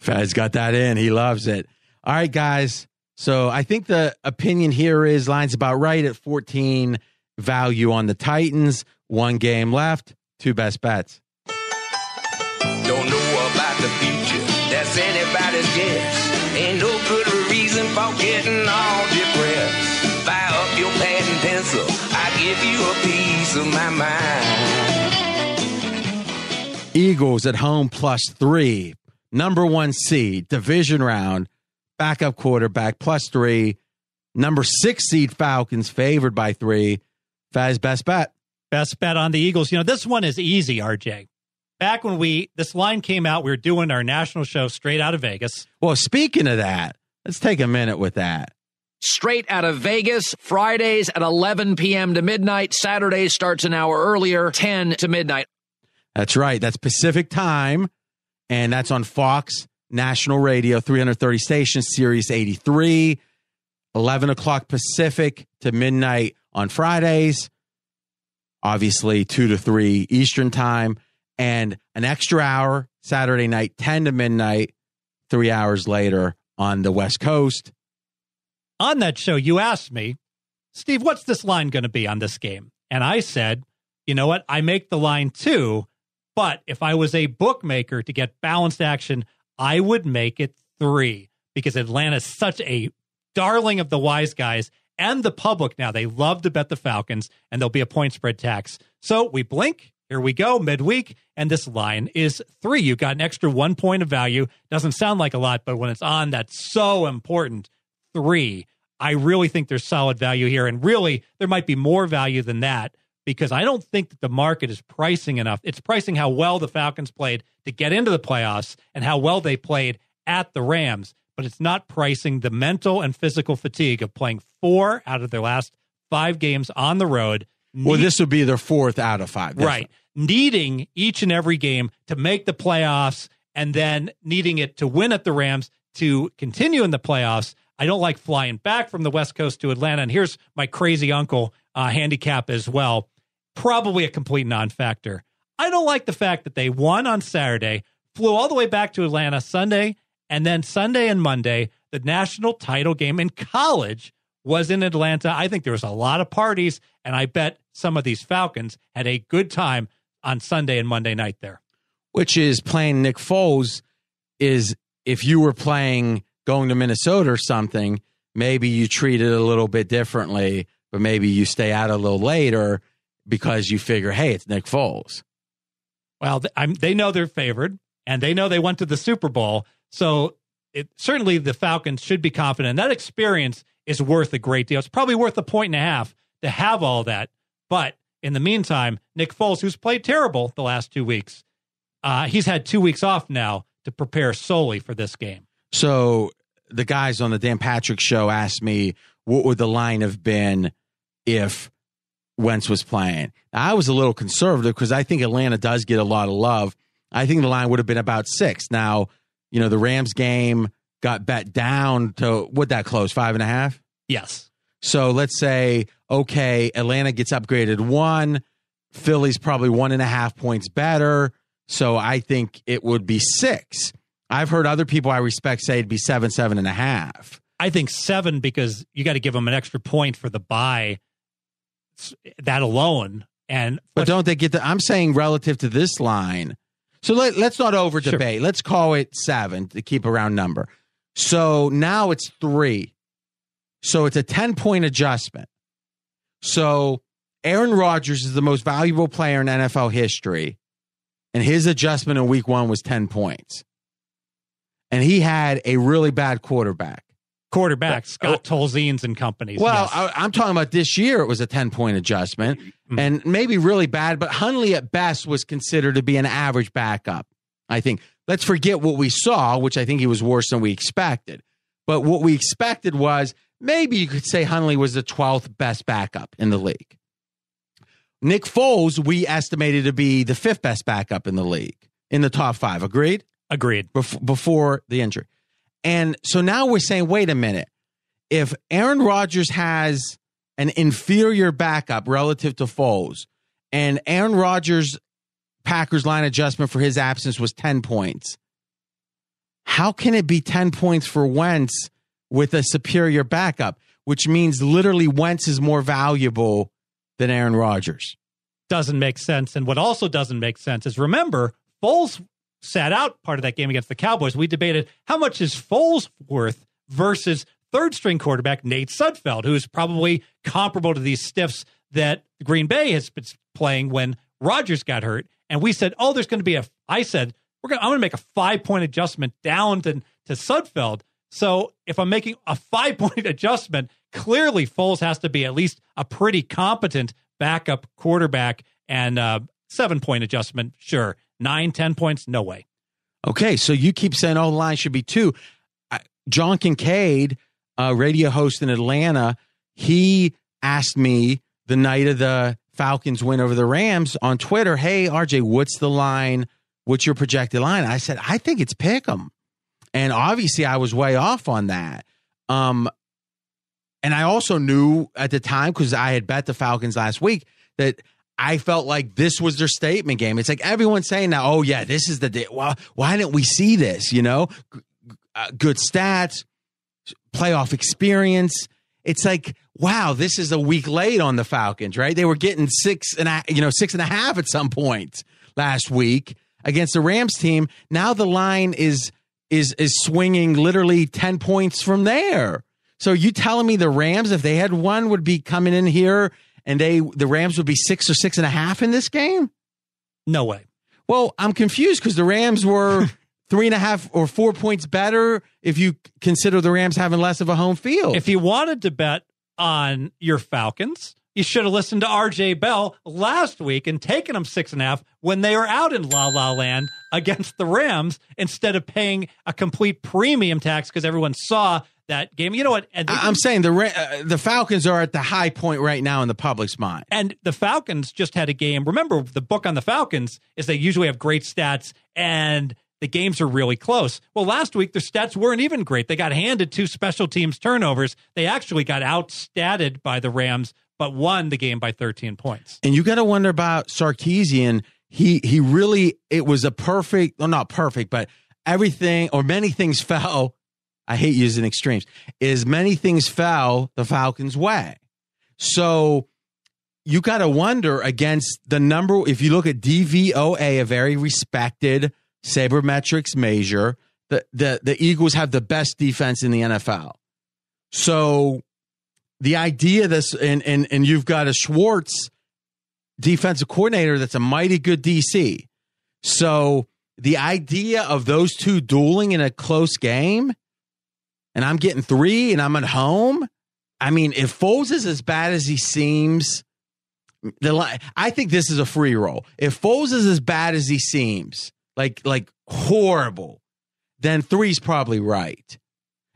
Fez got that in. He loves it. All right, guys. So I think the opinion here is lines about right at 14 value on the Titans. One game left. Two best bets. Don't know about the future, that's anybody's guess. Of my mind. Eagles at home plus three. Number one seed, division round, backup quarterback plus three. Number six seed Falcons favored by three. Fez best bet. Best bet on the Eagles. You know, this one is easy, RJ. Back when we this line came out, we were doing our national show straight out of Vegas. Well, speaking of that, let's take a minute with that. Straight out of Vegas, Fridays at 11 p.m. to midnight. Saturdays starts an hour earlier, 10 to midnight. That's right. That's Pacific time, and that's on Fox National Radio, 330 stations, Sirius 83, 11 o'clock Pacific to midnight on Fridays. Obviously, 2 to 3 Eastern time, and an extra hour Saturday night, 10 to midnight, three hours later on the West Coast. On that show, you asked me, Steve, what's this line going to be on this game? And I said, you know what? I make the line two, but if I was a bookmaker to get balanced action, I would make it three because Atlanta's such a darling of the wise guys and the public now. They love to bet the Falcons, and there'll be a point spread tax. So we blink. Here we go, midweek, and this line is three. You got an extra one point of value. Doesn't sound like a lot, but when it's on, that's so important. Three. I really think there's solid value here, and really there might be more value than that because I don't think that the market is pricing enough. It's pricing how well the Falcons played to get into the playoffs and how well they played at the Rams, but it's not pricing the mental and physical fatigue of playing four out of their last five games on the road. Well, this would be their fourth out of five. That's right. Needing each and every game to make the playoffs and then needing it to win at the Rams to continue in the playoffs. I don't like flying back from the West Coast to Atlanta. And here's my crazy uncle uh, handicap as well. Probably a complete non factor. I don't like the fact that they won on Saturday, flew all the way back to Atlanta Sunday, and then Sunday and Monday, the national title game in college was in Atlanta. I think there was a lot of parties, and I bet some of these Falcons had a good time on Sunday and Monday night there. which is playing Nick Foles is if you were playing going to Minnesota or something, maybe you treat it a little bit differently, but maybe you stay out a little later because you figure, hey, it's Nick Foles. Well, I'm, they know they're favored, and they know they went to the Super Bowl. So it, certainly the Falcons should be confident. That experience is worth a great deal. It's probably worth a point and a half to have all that. But in the meantime, Nick Foles, who's played terrible the last two weeks, uh, he's had two weeks off now to prepare solely for this game. So the guys on the Dan Patrick show asked me what would the line have been if Wentz was playing. Now, I was a little conservative because I think Atlanta does get a lot of love. I think the line would have been about six. Now, you know, the Rams game got bet down to what that close five and a half. Yes. So let's say, okay, Atlanta gets upgraded one, Philly's probably one and a half points better. So I think it would be six. I've heard other people I respect say it'd be seven, seven and a half. I think seven because you got to give them an extra point for the bye. That alone, and But don't they get the? I'm saying relative to this line. So let, let's not over debate. Let's call it seven to keep a round number. So now it's three. So it's a 10 point adjustment. So Aaron Rodgers is the most valuable player in NFL history. And his adjustment in week one was 10 points. And he had a really bad quarterback. quarterback Scott oh, Tolzien's and companies. Well, yes. I, I'm talking about this year. It was a 10 point adjustment mm-hmm. and maybe really bad, but Hundley at best was considered to be an average backup. I think. Let's forget what we saw, which I think he was worse than we expected. But what we expected was maybe you could say Hundley was the 12th best backup in the league. Nick Foles, we estimated to be the fifth best backup in the league in the top five. Agreed? Agreed. Bef- before the injury. And so now we're saying, wait a minute. If Aaron Rodgers has an inferior backup relative to Foles, and Aaron Rodgers' Packers line adjustment for his absence was 10 points, how can it be 10 points for Wentz with a superior backup, which means literally Wentz is more valuable than Aaron Rodgers? doesn't make sense. And what also doesn't make sense is remember, Foles sat out part of that game against the Cowboys. We debated how much is Foles worth versus third string quarterback Nate Sudfeld, who's probably comparable to these stiffs that Green Bay has been playing when Rodgers got hurt. And we said, oh, there's going to be a, I said, we're going I'm going to make a five point adjustment down to, to Sudfeld. So if I'm making a five point adjustment, clearly Foles has to be at least a pretty competent backup quarterback and uh, seven point adjustment. Sure. Nine, ten points. No way. Okay, so you keep saying, oh, the line should be two. John Kincaid, a radio host in Atlanta, he asked me the night of the Falcons win over the Rams on Twitter, hey, RJ, what's the line? What's your projected line? I said, I think it's pick 'em. And obviously, I was way off on that. Um, and I also knew at the time, because I had bet the Falcons last week, that I felt like this was their statement game. It's like everyone's saying now, oh, yeah, this is the day. Well, why didn't we see this? You know, uh, good stats, playoff experience. It's like, wow, this is a week late on the Falcons, right? They were getting six and a, you know six and a half at some point last week against the Rams team. Now the line is is is swinging literally ten points from there. So you telling me the Rams, if they had one, would be coming in here and they the Rams would be six or six and a half in this game? No way. Well, I'm confused because the Rams were three and a half or four points better if you consider the Rams having less of a home field. If you wanted to bet on your Falcons, you should have listened to RJ Bell last week and taken them six and a half when they were out in La La Land against the Rams instead of paying a complete premium tax because everyone saw that game. You know what? And, I'm saying the uh, the Falcons are at the high point right now in the public's mind. and the Falcons just had a game. Remember, the book on the Falcons is they usually have great stats and the games are really close. Well, last week their stats weren't even great. They got handed two special teams turnovers. They actually got outstatted by the Rams, but won the game by 13 points. And you got to wonder about Sarkisian. He he really it was a perfect, well, not perfect, but everything or many things fell. I hate using extremes. Is many things fell the Falcons' way. So you got to wonder against the number. If you look at DVOA, a very respected sabermetrics measure, the the the Eagles have the best defense in the NFL. So the idea this and and and you've got a Schwartz defensive coordinator that's a mighty good DC. So the idea of those two dueling in a close game, and I'm getting three and I'm at home. I mean, if Foles is as bad as he seems, the I think this is a free roll. If Foles is as bad as he seems, like like horrible, then three's probably right.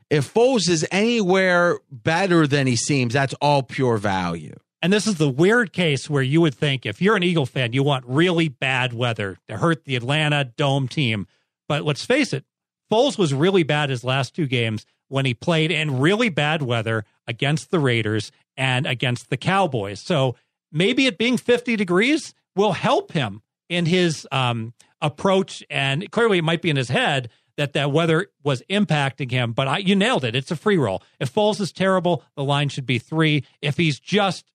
If Foles is anywhere better than he seems, that's all pure value. And this is the weird case where you would think if you're an Eagle fan, you want really bad weather to hurt the Atlanta Dome team. But let's face it, Foles was really bad his last two games when he played in really bad weather against the Raiders and against the Cowboys. So maybe it being 50 degrees will help him in his um, approach. And clearly, it might be in his head that that weather was impacting him. But I, you nailed it. It's a free roll. If Foles is terrible, the line should be three. If he's just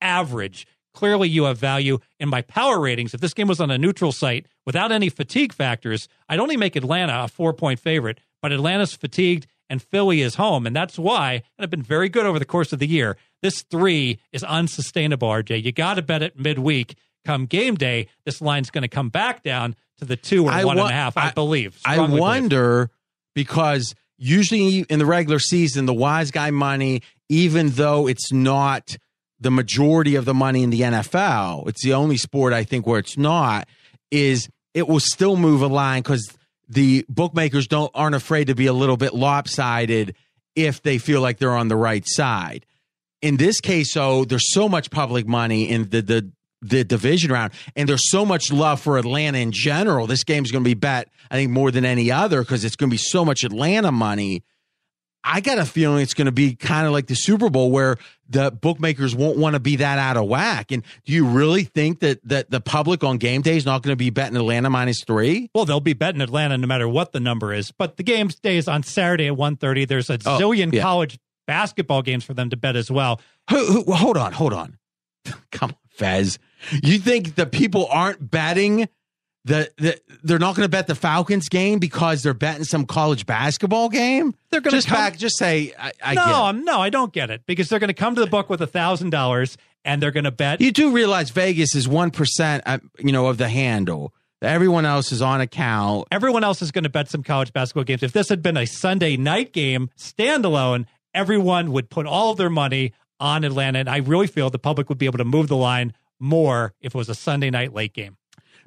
average, clearly you have value. In my power ratings, if this game was on a neutral site without any fatigue factors, I'd only make Atlanta a four point favorite. But Atlanta's fatigued and Philly is home. And that's why, and I've been very good over the course of the year, this three is unsustainable, RJ. You got to bet it midweek. Come game day, this line's going to come back down to the two or I one and wa- a half, I, I- believe. I Strongly believe. wonder because usually in the regular season, the wise guy money, even though it's not the majority of the money in the NFL, it's the only sport I think where it's not, is it will still move a line because the bookmakers don't aren't afraid to be a little bit lopsided if they feel like they're on the right side. In this case, though, there's so much public money in the the the division round, and there's so much love for Atlanta in general. This game's going to be bet, I think, more than any other because it's going to be so much Atlanta money. I got a feeling it's going to be kind of like the Super Bowl where the bookmakers won't want to be that out of whack. And do you really think that that the public on game day is not going to be betting Atlanta minus three? Well, they'll be betting Atlanta no matter what the number is. But the game stays on Saturday at 1.30. There's a Oh, zillion yeah. college basketball games for them to bet as well. Who, who, hold on, hold on. Come on, Fez. You think the people aren't betting the, the they're not going to bet the Falcons game because they're betting some college basketball game? They're gonna just come- back. Just say I, I no, get. it. I'm- no, I don't get it because they're going to come to the book with a thousand dollars and they're going to bet. You do realize Vegas is one percent, uh, you know, of the handle. Everyone else is on account. Everyone else is going to bet some college basketball games. If this had been a Sunday night game standalone, everyone would put all of their money on Atlanta. And I really feel the public would be able to move the line more if it was a Sunday night late game.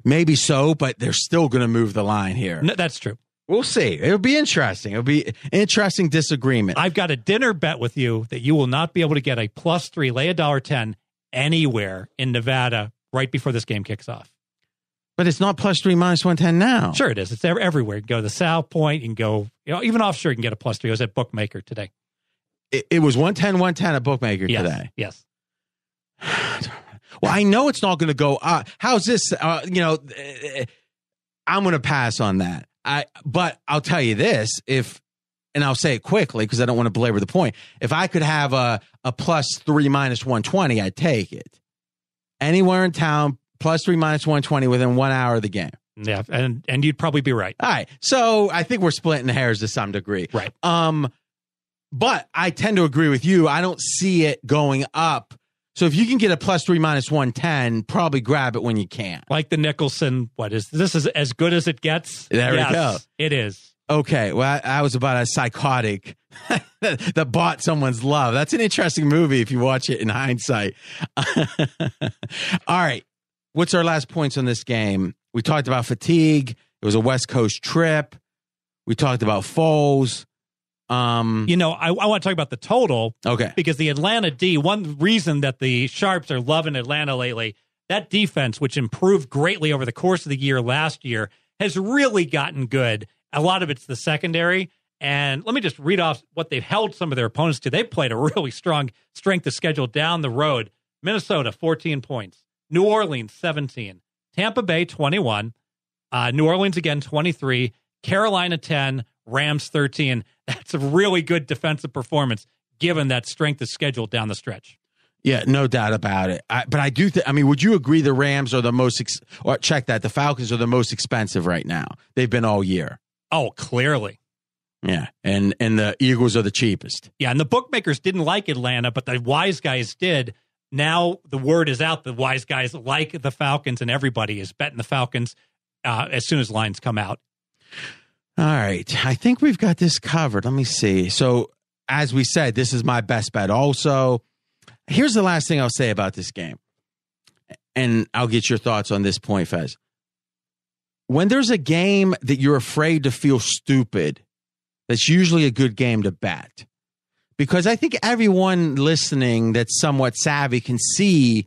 Maybe so, but they're still going to move the line here. No, that's true. We'll see. It'll be interesting. It'll be interesting disagreement. I've got a dinner bet with you that you will not be able to get a plus three, lay a dollar ten anywhere in Nevada right before this game kicks off. but it's not plus three minus one ten now. Sure, it is. It's everywhere. You can go to the South Point. You can go, you know, even offshore. You can get a plus three. I was at Bookmaker today. It, it was 110, 110 at bookmaker Yes, today. yes. Well, I know it's not going to go up. How's this? Uh, you know, eh, I'm going to pass on that. I, but I'll tell you this: if, and I'll say it quickly because I don't want to belabor the point. If I could have a a plus three minus 120, I'd take it. Anywhere in town, plus three minus 120 within one hour of the game. Yeah, and and you'd probably be right. All right. So I think we're splitting hairs to some degree. Right. Um, but I tend to agree with you. I don't see it going up. So if you can get a plus three minus one ten, probably grab it when you can. Like the Nicholson. What is this? Is as good as it gets? There we go. It is. Okay. Well, I, I was about a psychotic that bought someone's love. That's an interesting movie if you watch it in hindsight. All right. What's our last points on this game? We talked about fatigue. It was a West Coast trip. We talked about Foles. Um, You know, I, I want to talk about the total okay. because the Atlanta D. One reason that the Sharps are loving Atlanta lately, that defense, which improved greatly over the course of the year last year, has really gotten good. A lot of it's the secondary. And let me just read off what they've held some of their opponents to. They've played a really strong strength of schedule down the road. Minnesota, 14 points. New Orleans, 17. Tampa Bay, 21. Uh, New Orleans again, 23. Carolina, 10. Rams, 13. That's a really good defensive performance given that strength of schedule down the stretch. Yeah, no doubt about it. I, but I do. Th- I mean, would you agree the Rams are the most? Ex- or check that the Falcons are the most expensive right now. They've been all year. Oh, clearly. Yeah, and and the Eagles are the cheapest. Yeah, and the bookmakers didn't like Atlanta, but the wise guys did. Now the word is out. The wise guys like the Falcons, and everybody is betting the Falcons uh, as soon as lines come out. All right, I think we've got this covered. Let me see. So, as we said, this is my best bet. Also, here's the last thing I'll say about this game, and I'll get your thoughts on this point, Fez. When there's a game that you're afraid to feel stupid, that's usually a good game to bet. Because I think everyone listening that's somewhat savvy can see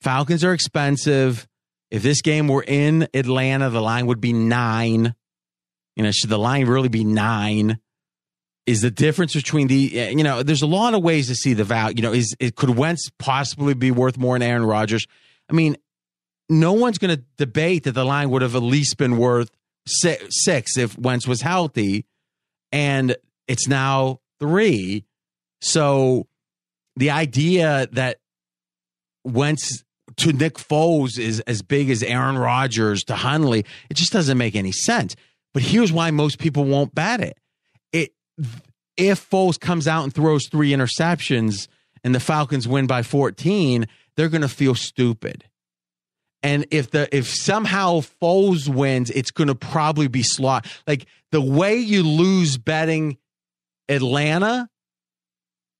Falcons are expensive. If this game were in Atlanta, the line would be nine. You know, should the line really be nine? Is the difference between the you know? There's a lot of ways to see the value. You know, is it could Wentz possibly be worth more than Aaron Rodgers? I mean, no one's going to debate that the line would have at least been worth six if Wentz was healthy, and it's now three. So the idea that Wentz to Nick Foles is as big as Aaron Rodgers to Hundley, it just doesn't make any sense. But here's why most people won't bat it. It if Foles comes out and throws three interceptions and the Falcons win by 14, they're going to feel stupid. And if the if somehow Foles wins, it's going to probably be slot. Like the way you lose betting Atlanta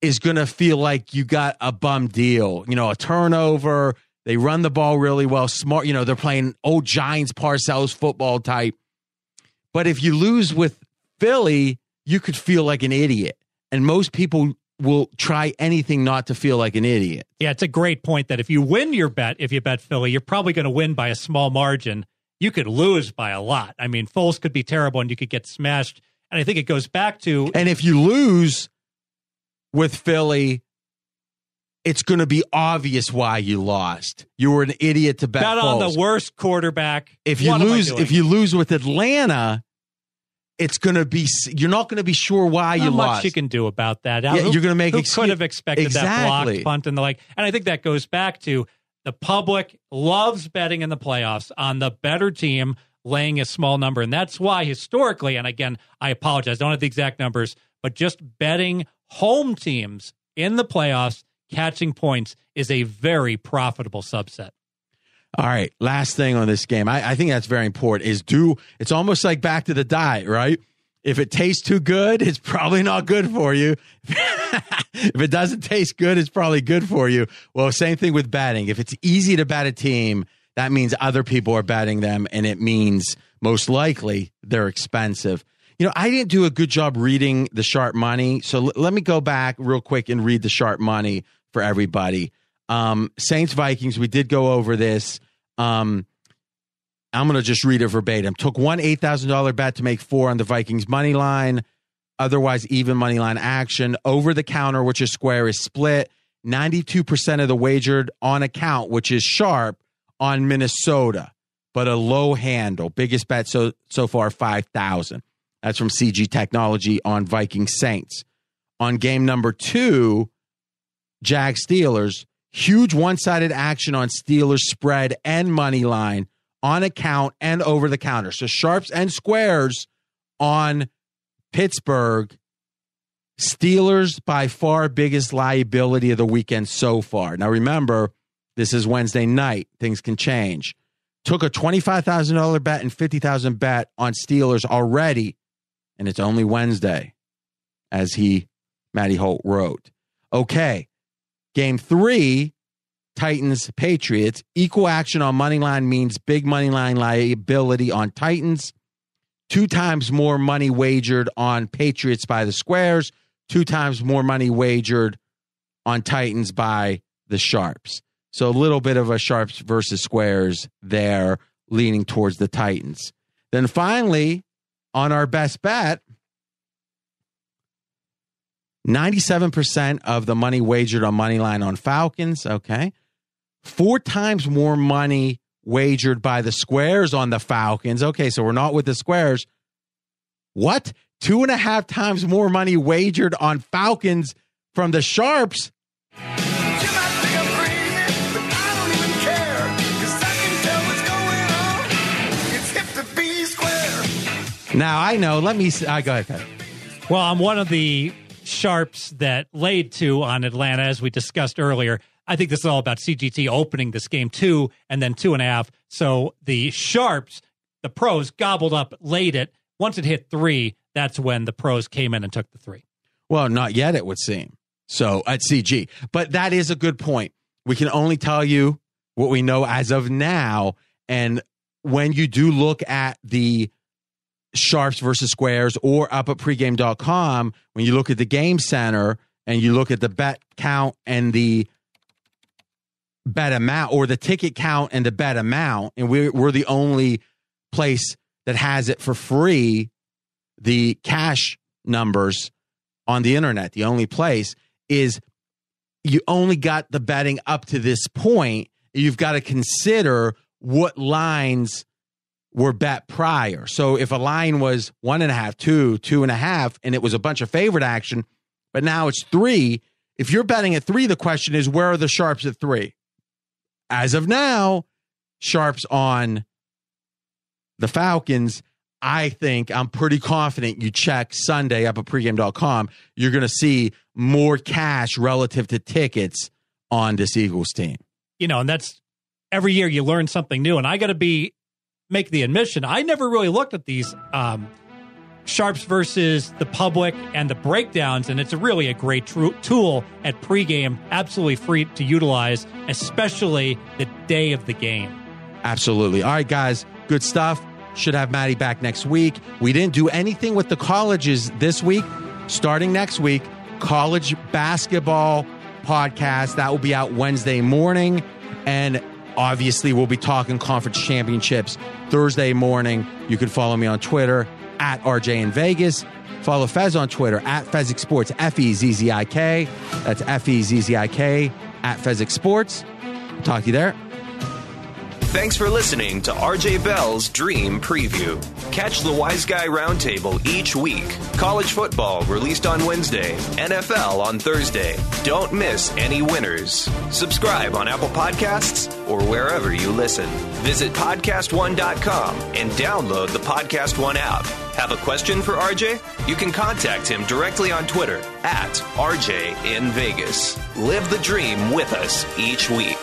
is going to feel like you got a bum deal. You know, a turnover. They run the ball really well. Smart. You know, they're playing old Giants Parcells football type. But if you lose with Philly, you could feel like an idiot. And most people will try anything not to feel like an idiot. Yeah, it's a great point that if you win your bet, if you bet Philly, you're probably going to win by a small margin. You could lose by a lot. I mean, Foles could be terrible and you could get smashed. And I think it goes back to. And if you lose with Philly, it's going to be obvious why you lost. You were an idiot to bet, bet on the worst quarterback. If you What lose, if you lose with Atlanta, it's going to be. You're not going to be sure why you much lost. you can do about that. Yeah, you're gonna make Who excu- could have expected that Exactly. blocked punt and the like? And I think that goes back to the public loves betting in the playoffs on the better team laying a small number, and that's why historically. And again, I apologize, I don't have the exact numbers, but just betting home teams in the playoffs catching points is a very profitable subset. All right, last thing on this game, I, I think that's very important. Is do it's almost like back to the diet, right? If it tastes too good, it's probably not good for you. if it doesn't taste good, it's probably good for you. Well, same thing with batting. If it's easy to bat a team, that means other people are betting them, and it means most likely they're expensive. You know, I didn't do a good job reading the sharp money, so l- let me go back real quick and read the sharp money for everybody. Um, Saints Vikings, we did go over this. Um, I'm going to just read it verbatim. Took one $8,000 bet to make four on the Vikings money line. Otherwise, even money line action. Over the counter, which is square, is split. 92% of the wagered on account, which is sharp, on Minnesota, but a low handle. Biggest bet so so far, 5,000. That's from CG Technology on Viking Saints. On game number two, Jag Steelers, huge one sided action on Steelers spread and money line on account and over the counter. So sharps and squares on Pittsburgh. Steelers by far biggest liability of the weekend so far. Now remember, this is Wednesday night. Things can change. Took a $25,000 bet and 50,000 bet on Steelers already and it's only Wednesday as he Matty Holt wrote. Okay. Game 3 Titans Patriots. Equal action on money line means big money line liability on Titans. Two times more money wagered on Patriots by the squares. Two times more money wagered on Titans by the sharps. So a little bit of a sharps versus squares there, leaning towards the Titans. Then finally, on our best bet, 97% of the money wagered on money line on Falcons. Okay. Four times more money wagered by the squares on the Falcons. Okay. So we're not with the squares. What? Two and a half times more money wagered on Falcons from the Sharps. Now I know. Let me. I uh, go ahead. Well, I'm one of the sharps that laid two on Atlanta, as we discussed earlier. I think this is all about CGT opening this game two and then two and a half. So the sharps, the pros gobbled up, laid it. Once it hit three, that's when the pros came in and took the three. Well, not yet, it would seem. So at CG. But that is a good point. We can only tell you what we know as of now. And when you do look at the sharps versus squares or up at pregame.com, when you look at the game center and you look at the bet count and the bet amount or the ticket count and the bet amount, and we're, we're the only place that has it for free, the cash numbers on the internet, the only place is you only got the betting up to this point. You've got to consider what lines were bet prior. So if a line was one and a half, two, two and a half, and it was a bunch of favorite action, but now it's three. If you're betting at three, the question is where are the sharps at three? As of now, sharps on the Falcons. I think I'm pretty confident you check Sunday up at pregame.com. You're going to see more cash relative to tickets on this Eagles team. You know, and that's every year you learn something new. And I got to be make the admission. I never really looked at these um, sharps versus the public and the breakdowns, and it's really a great tru- tool at pregame, absolutely free to utilize, especially the day of the game. Absolutely. All right, guys, good stuff. Should have Maddie back next week. We didn't do anything with the colleges this week. Starting next week, college basketball podcast. That will be out Wednesday morning. And obviously, we'll be talking conference championships Thursday morning. You can follow me on Twitter at RJ in Vegas. Follow Fez on Twitter at Fezzik Sports, F E Z Z I K. That's F E Z Z I K at Fezzik Sports. Talk to you there. Thanks for listening to RJ Bell's Dream Preview. Catch the Wise Guy Roundtable each week. College football released on Wednesday, NFL on Thursday. Don't miss any winners. Subscribe on Apple Podcasts or wherever you listen. Visit podcast1.com and download the Podcast One app. Have a question for RJ? You can contact him directly on Twitter at RJ in Vegas. Live the dream with us each week.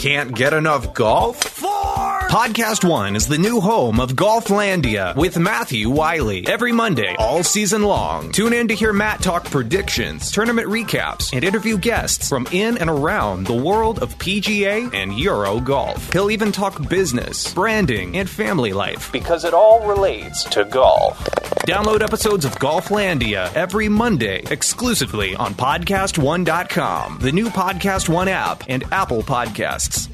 Can't get enough golf? Podcast One is the new home of Golflandia with Matthew Wiley. Every Monday, all season long. Tune in to hear Matt talk predictions, tournament recaps, and interview guests from in and around the world of PGA and Euro golf. He'll even talk business, branding, and family life because it all relates to golf. Download episodes of Golflandia every Monday exclusively on PodcastOne.com, the new Podcast One app, and Apple Podcasts.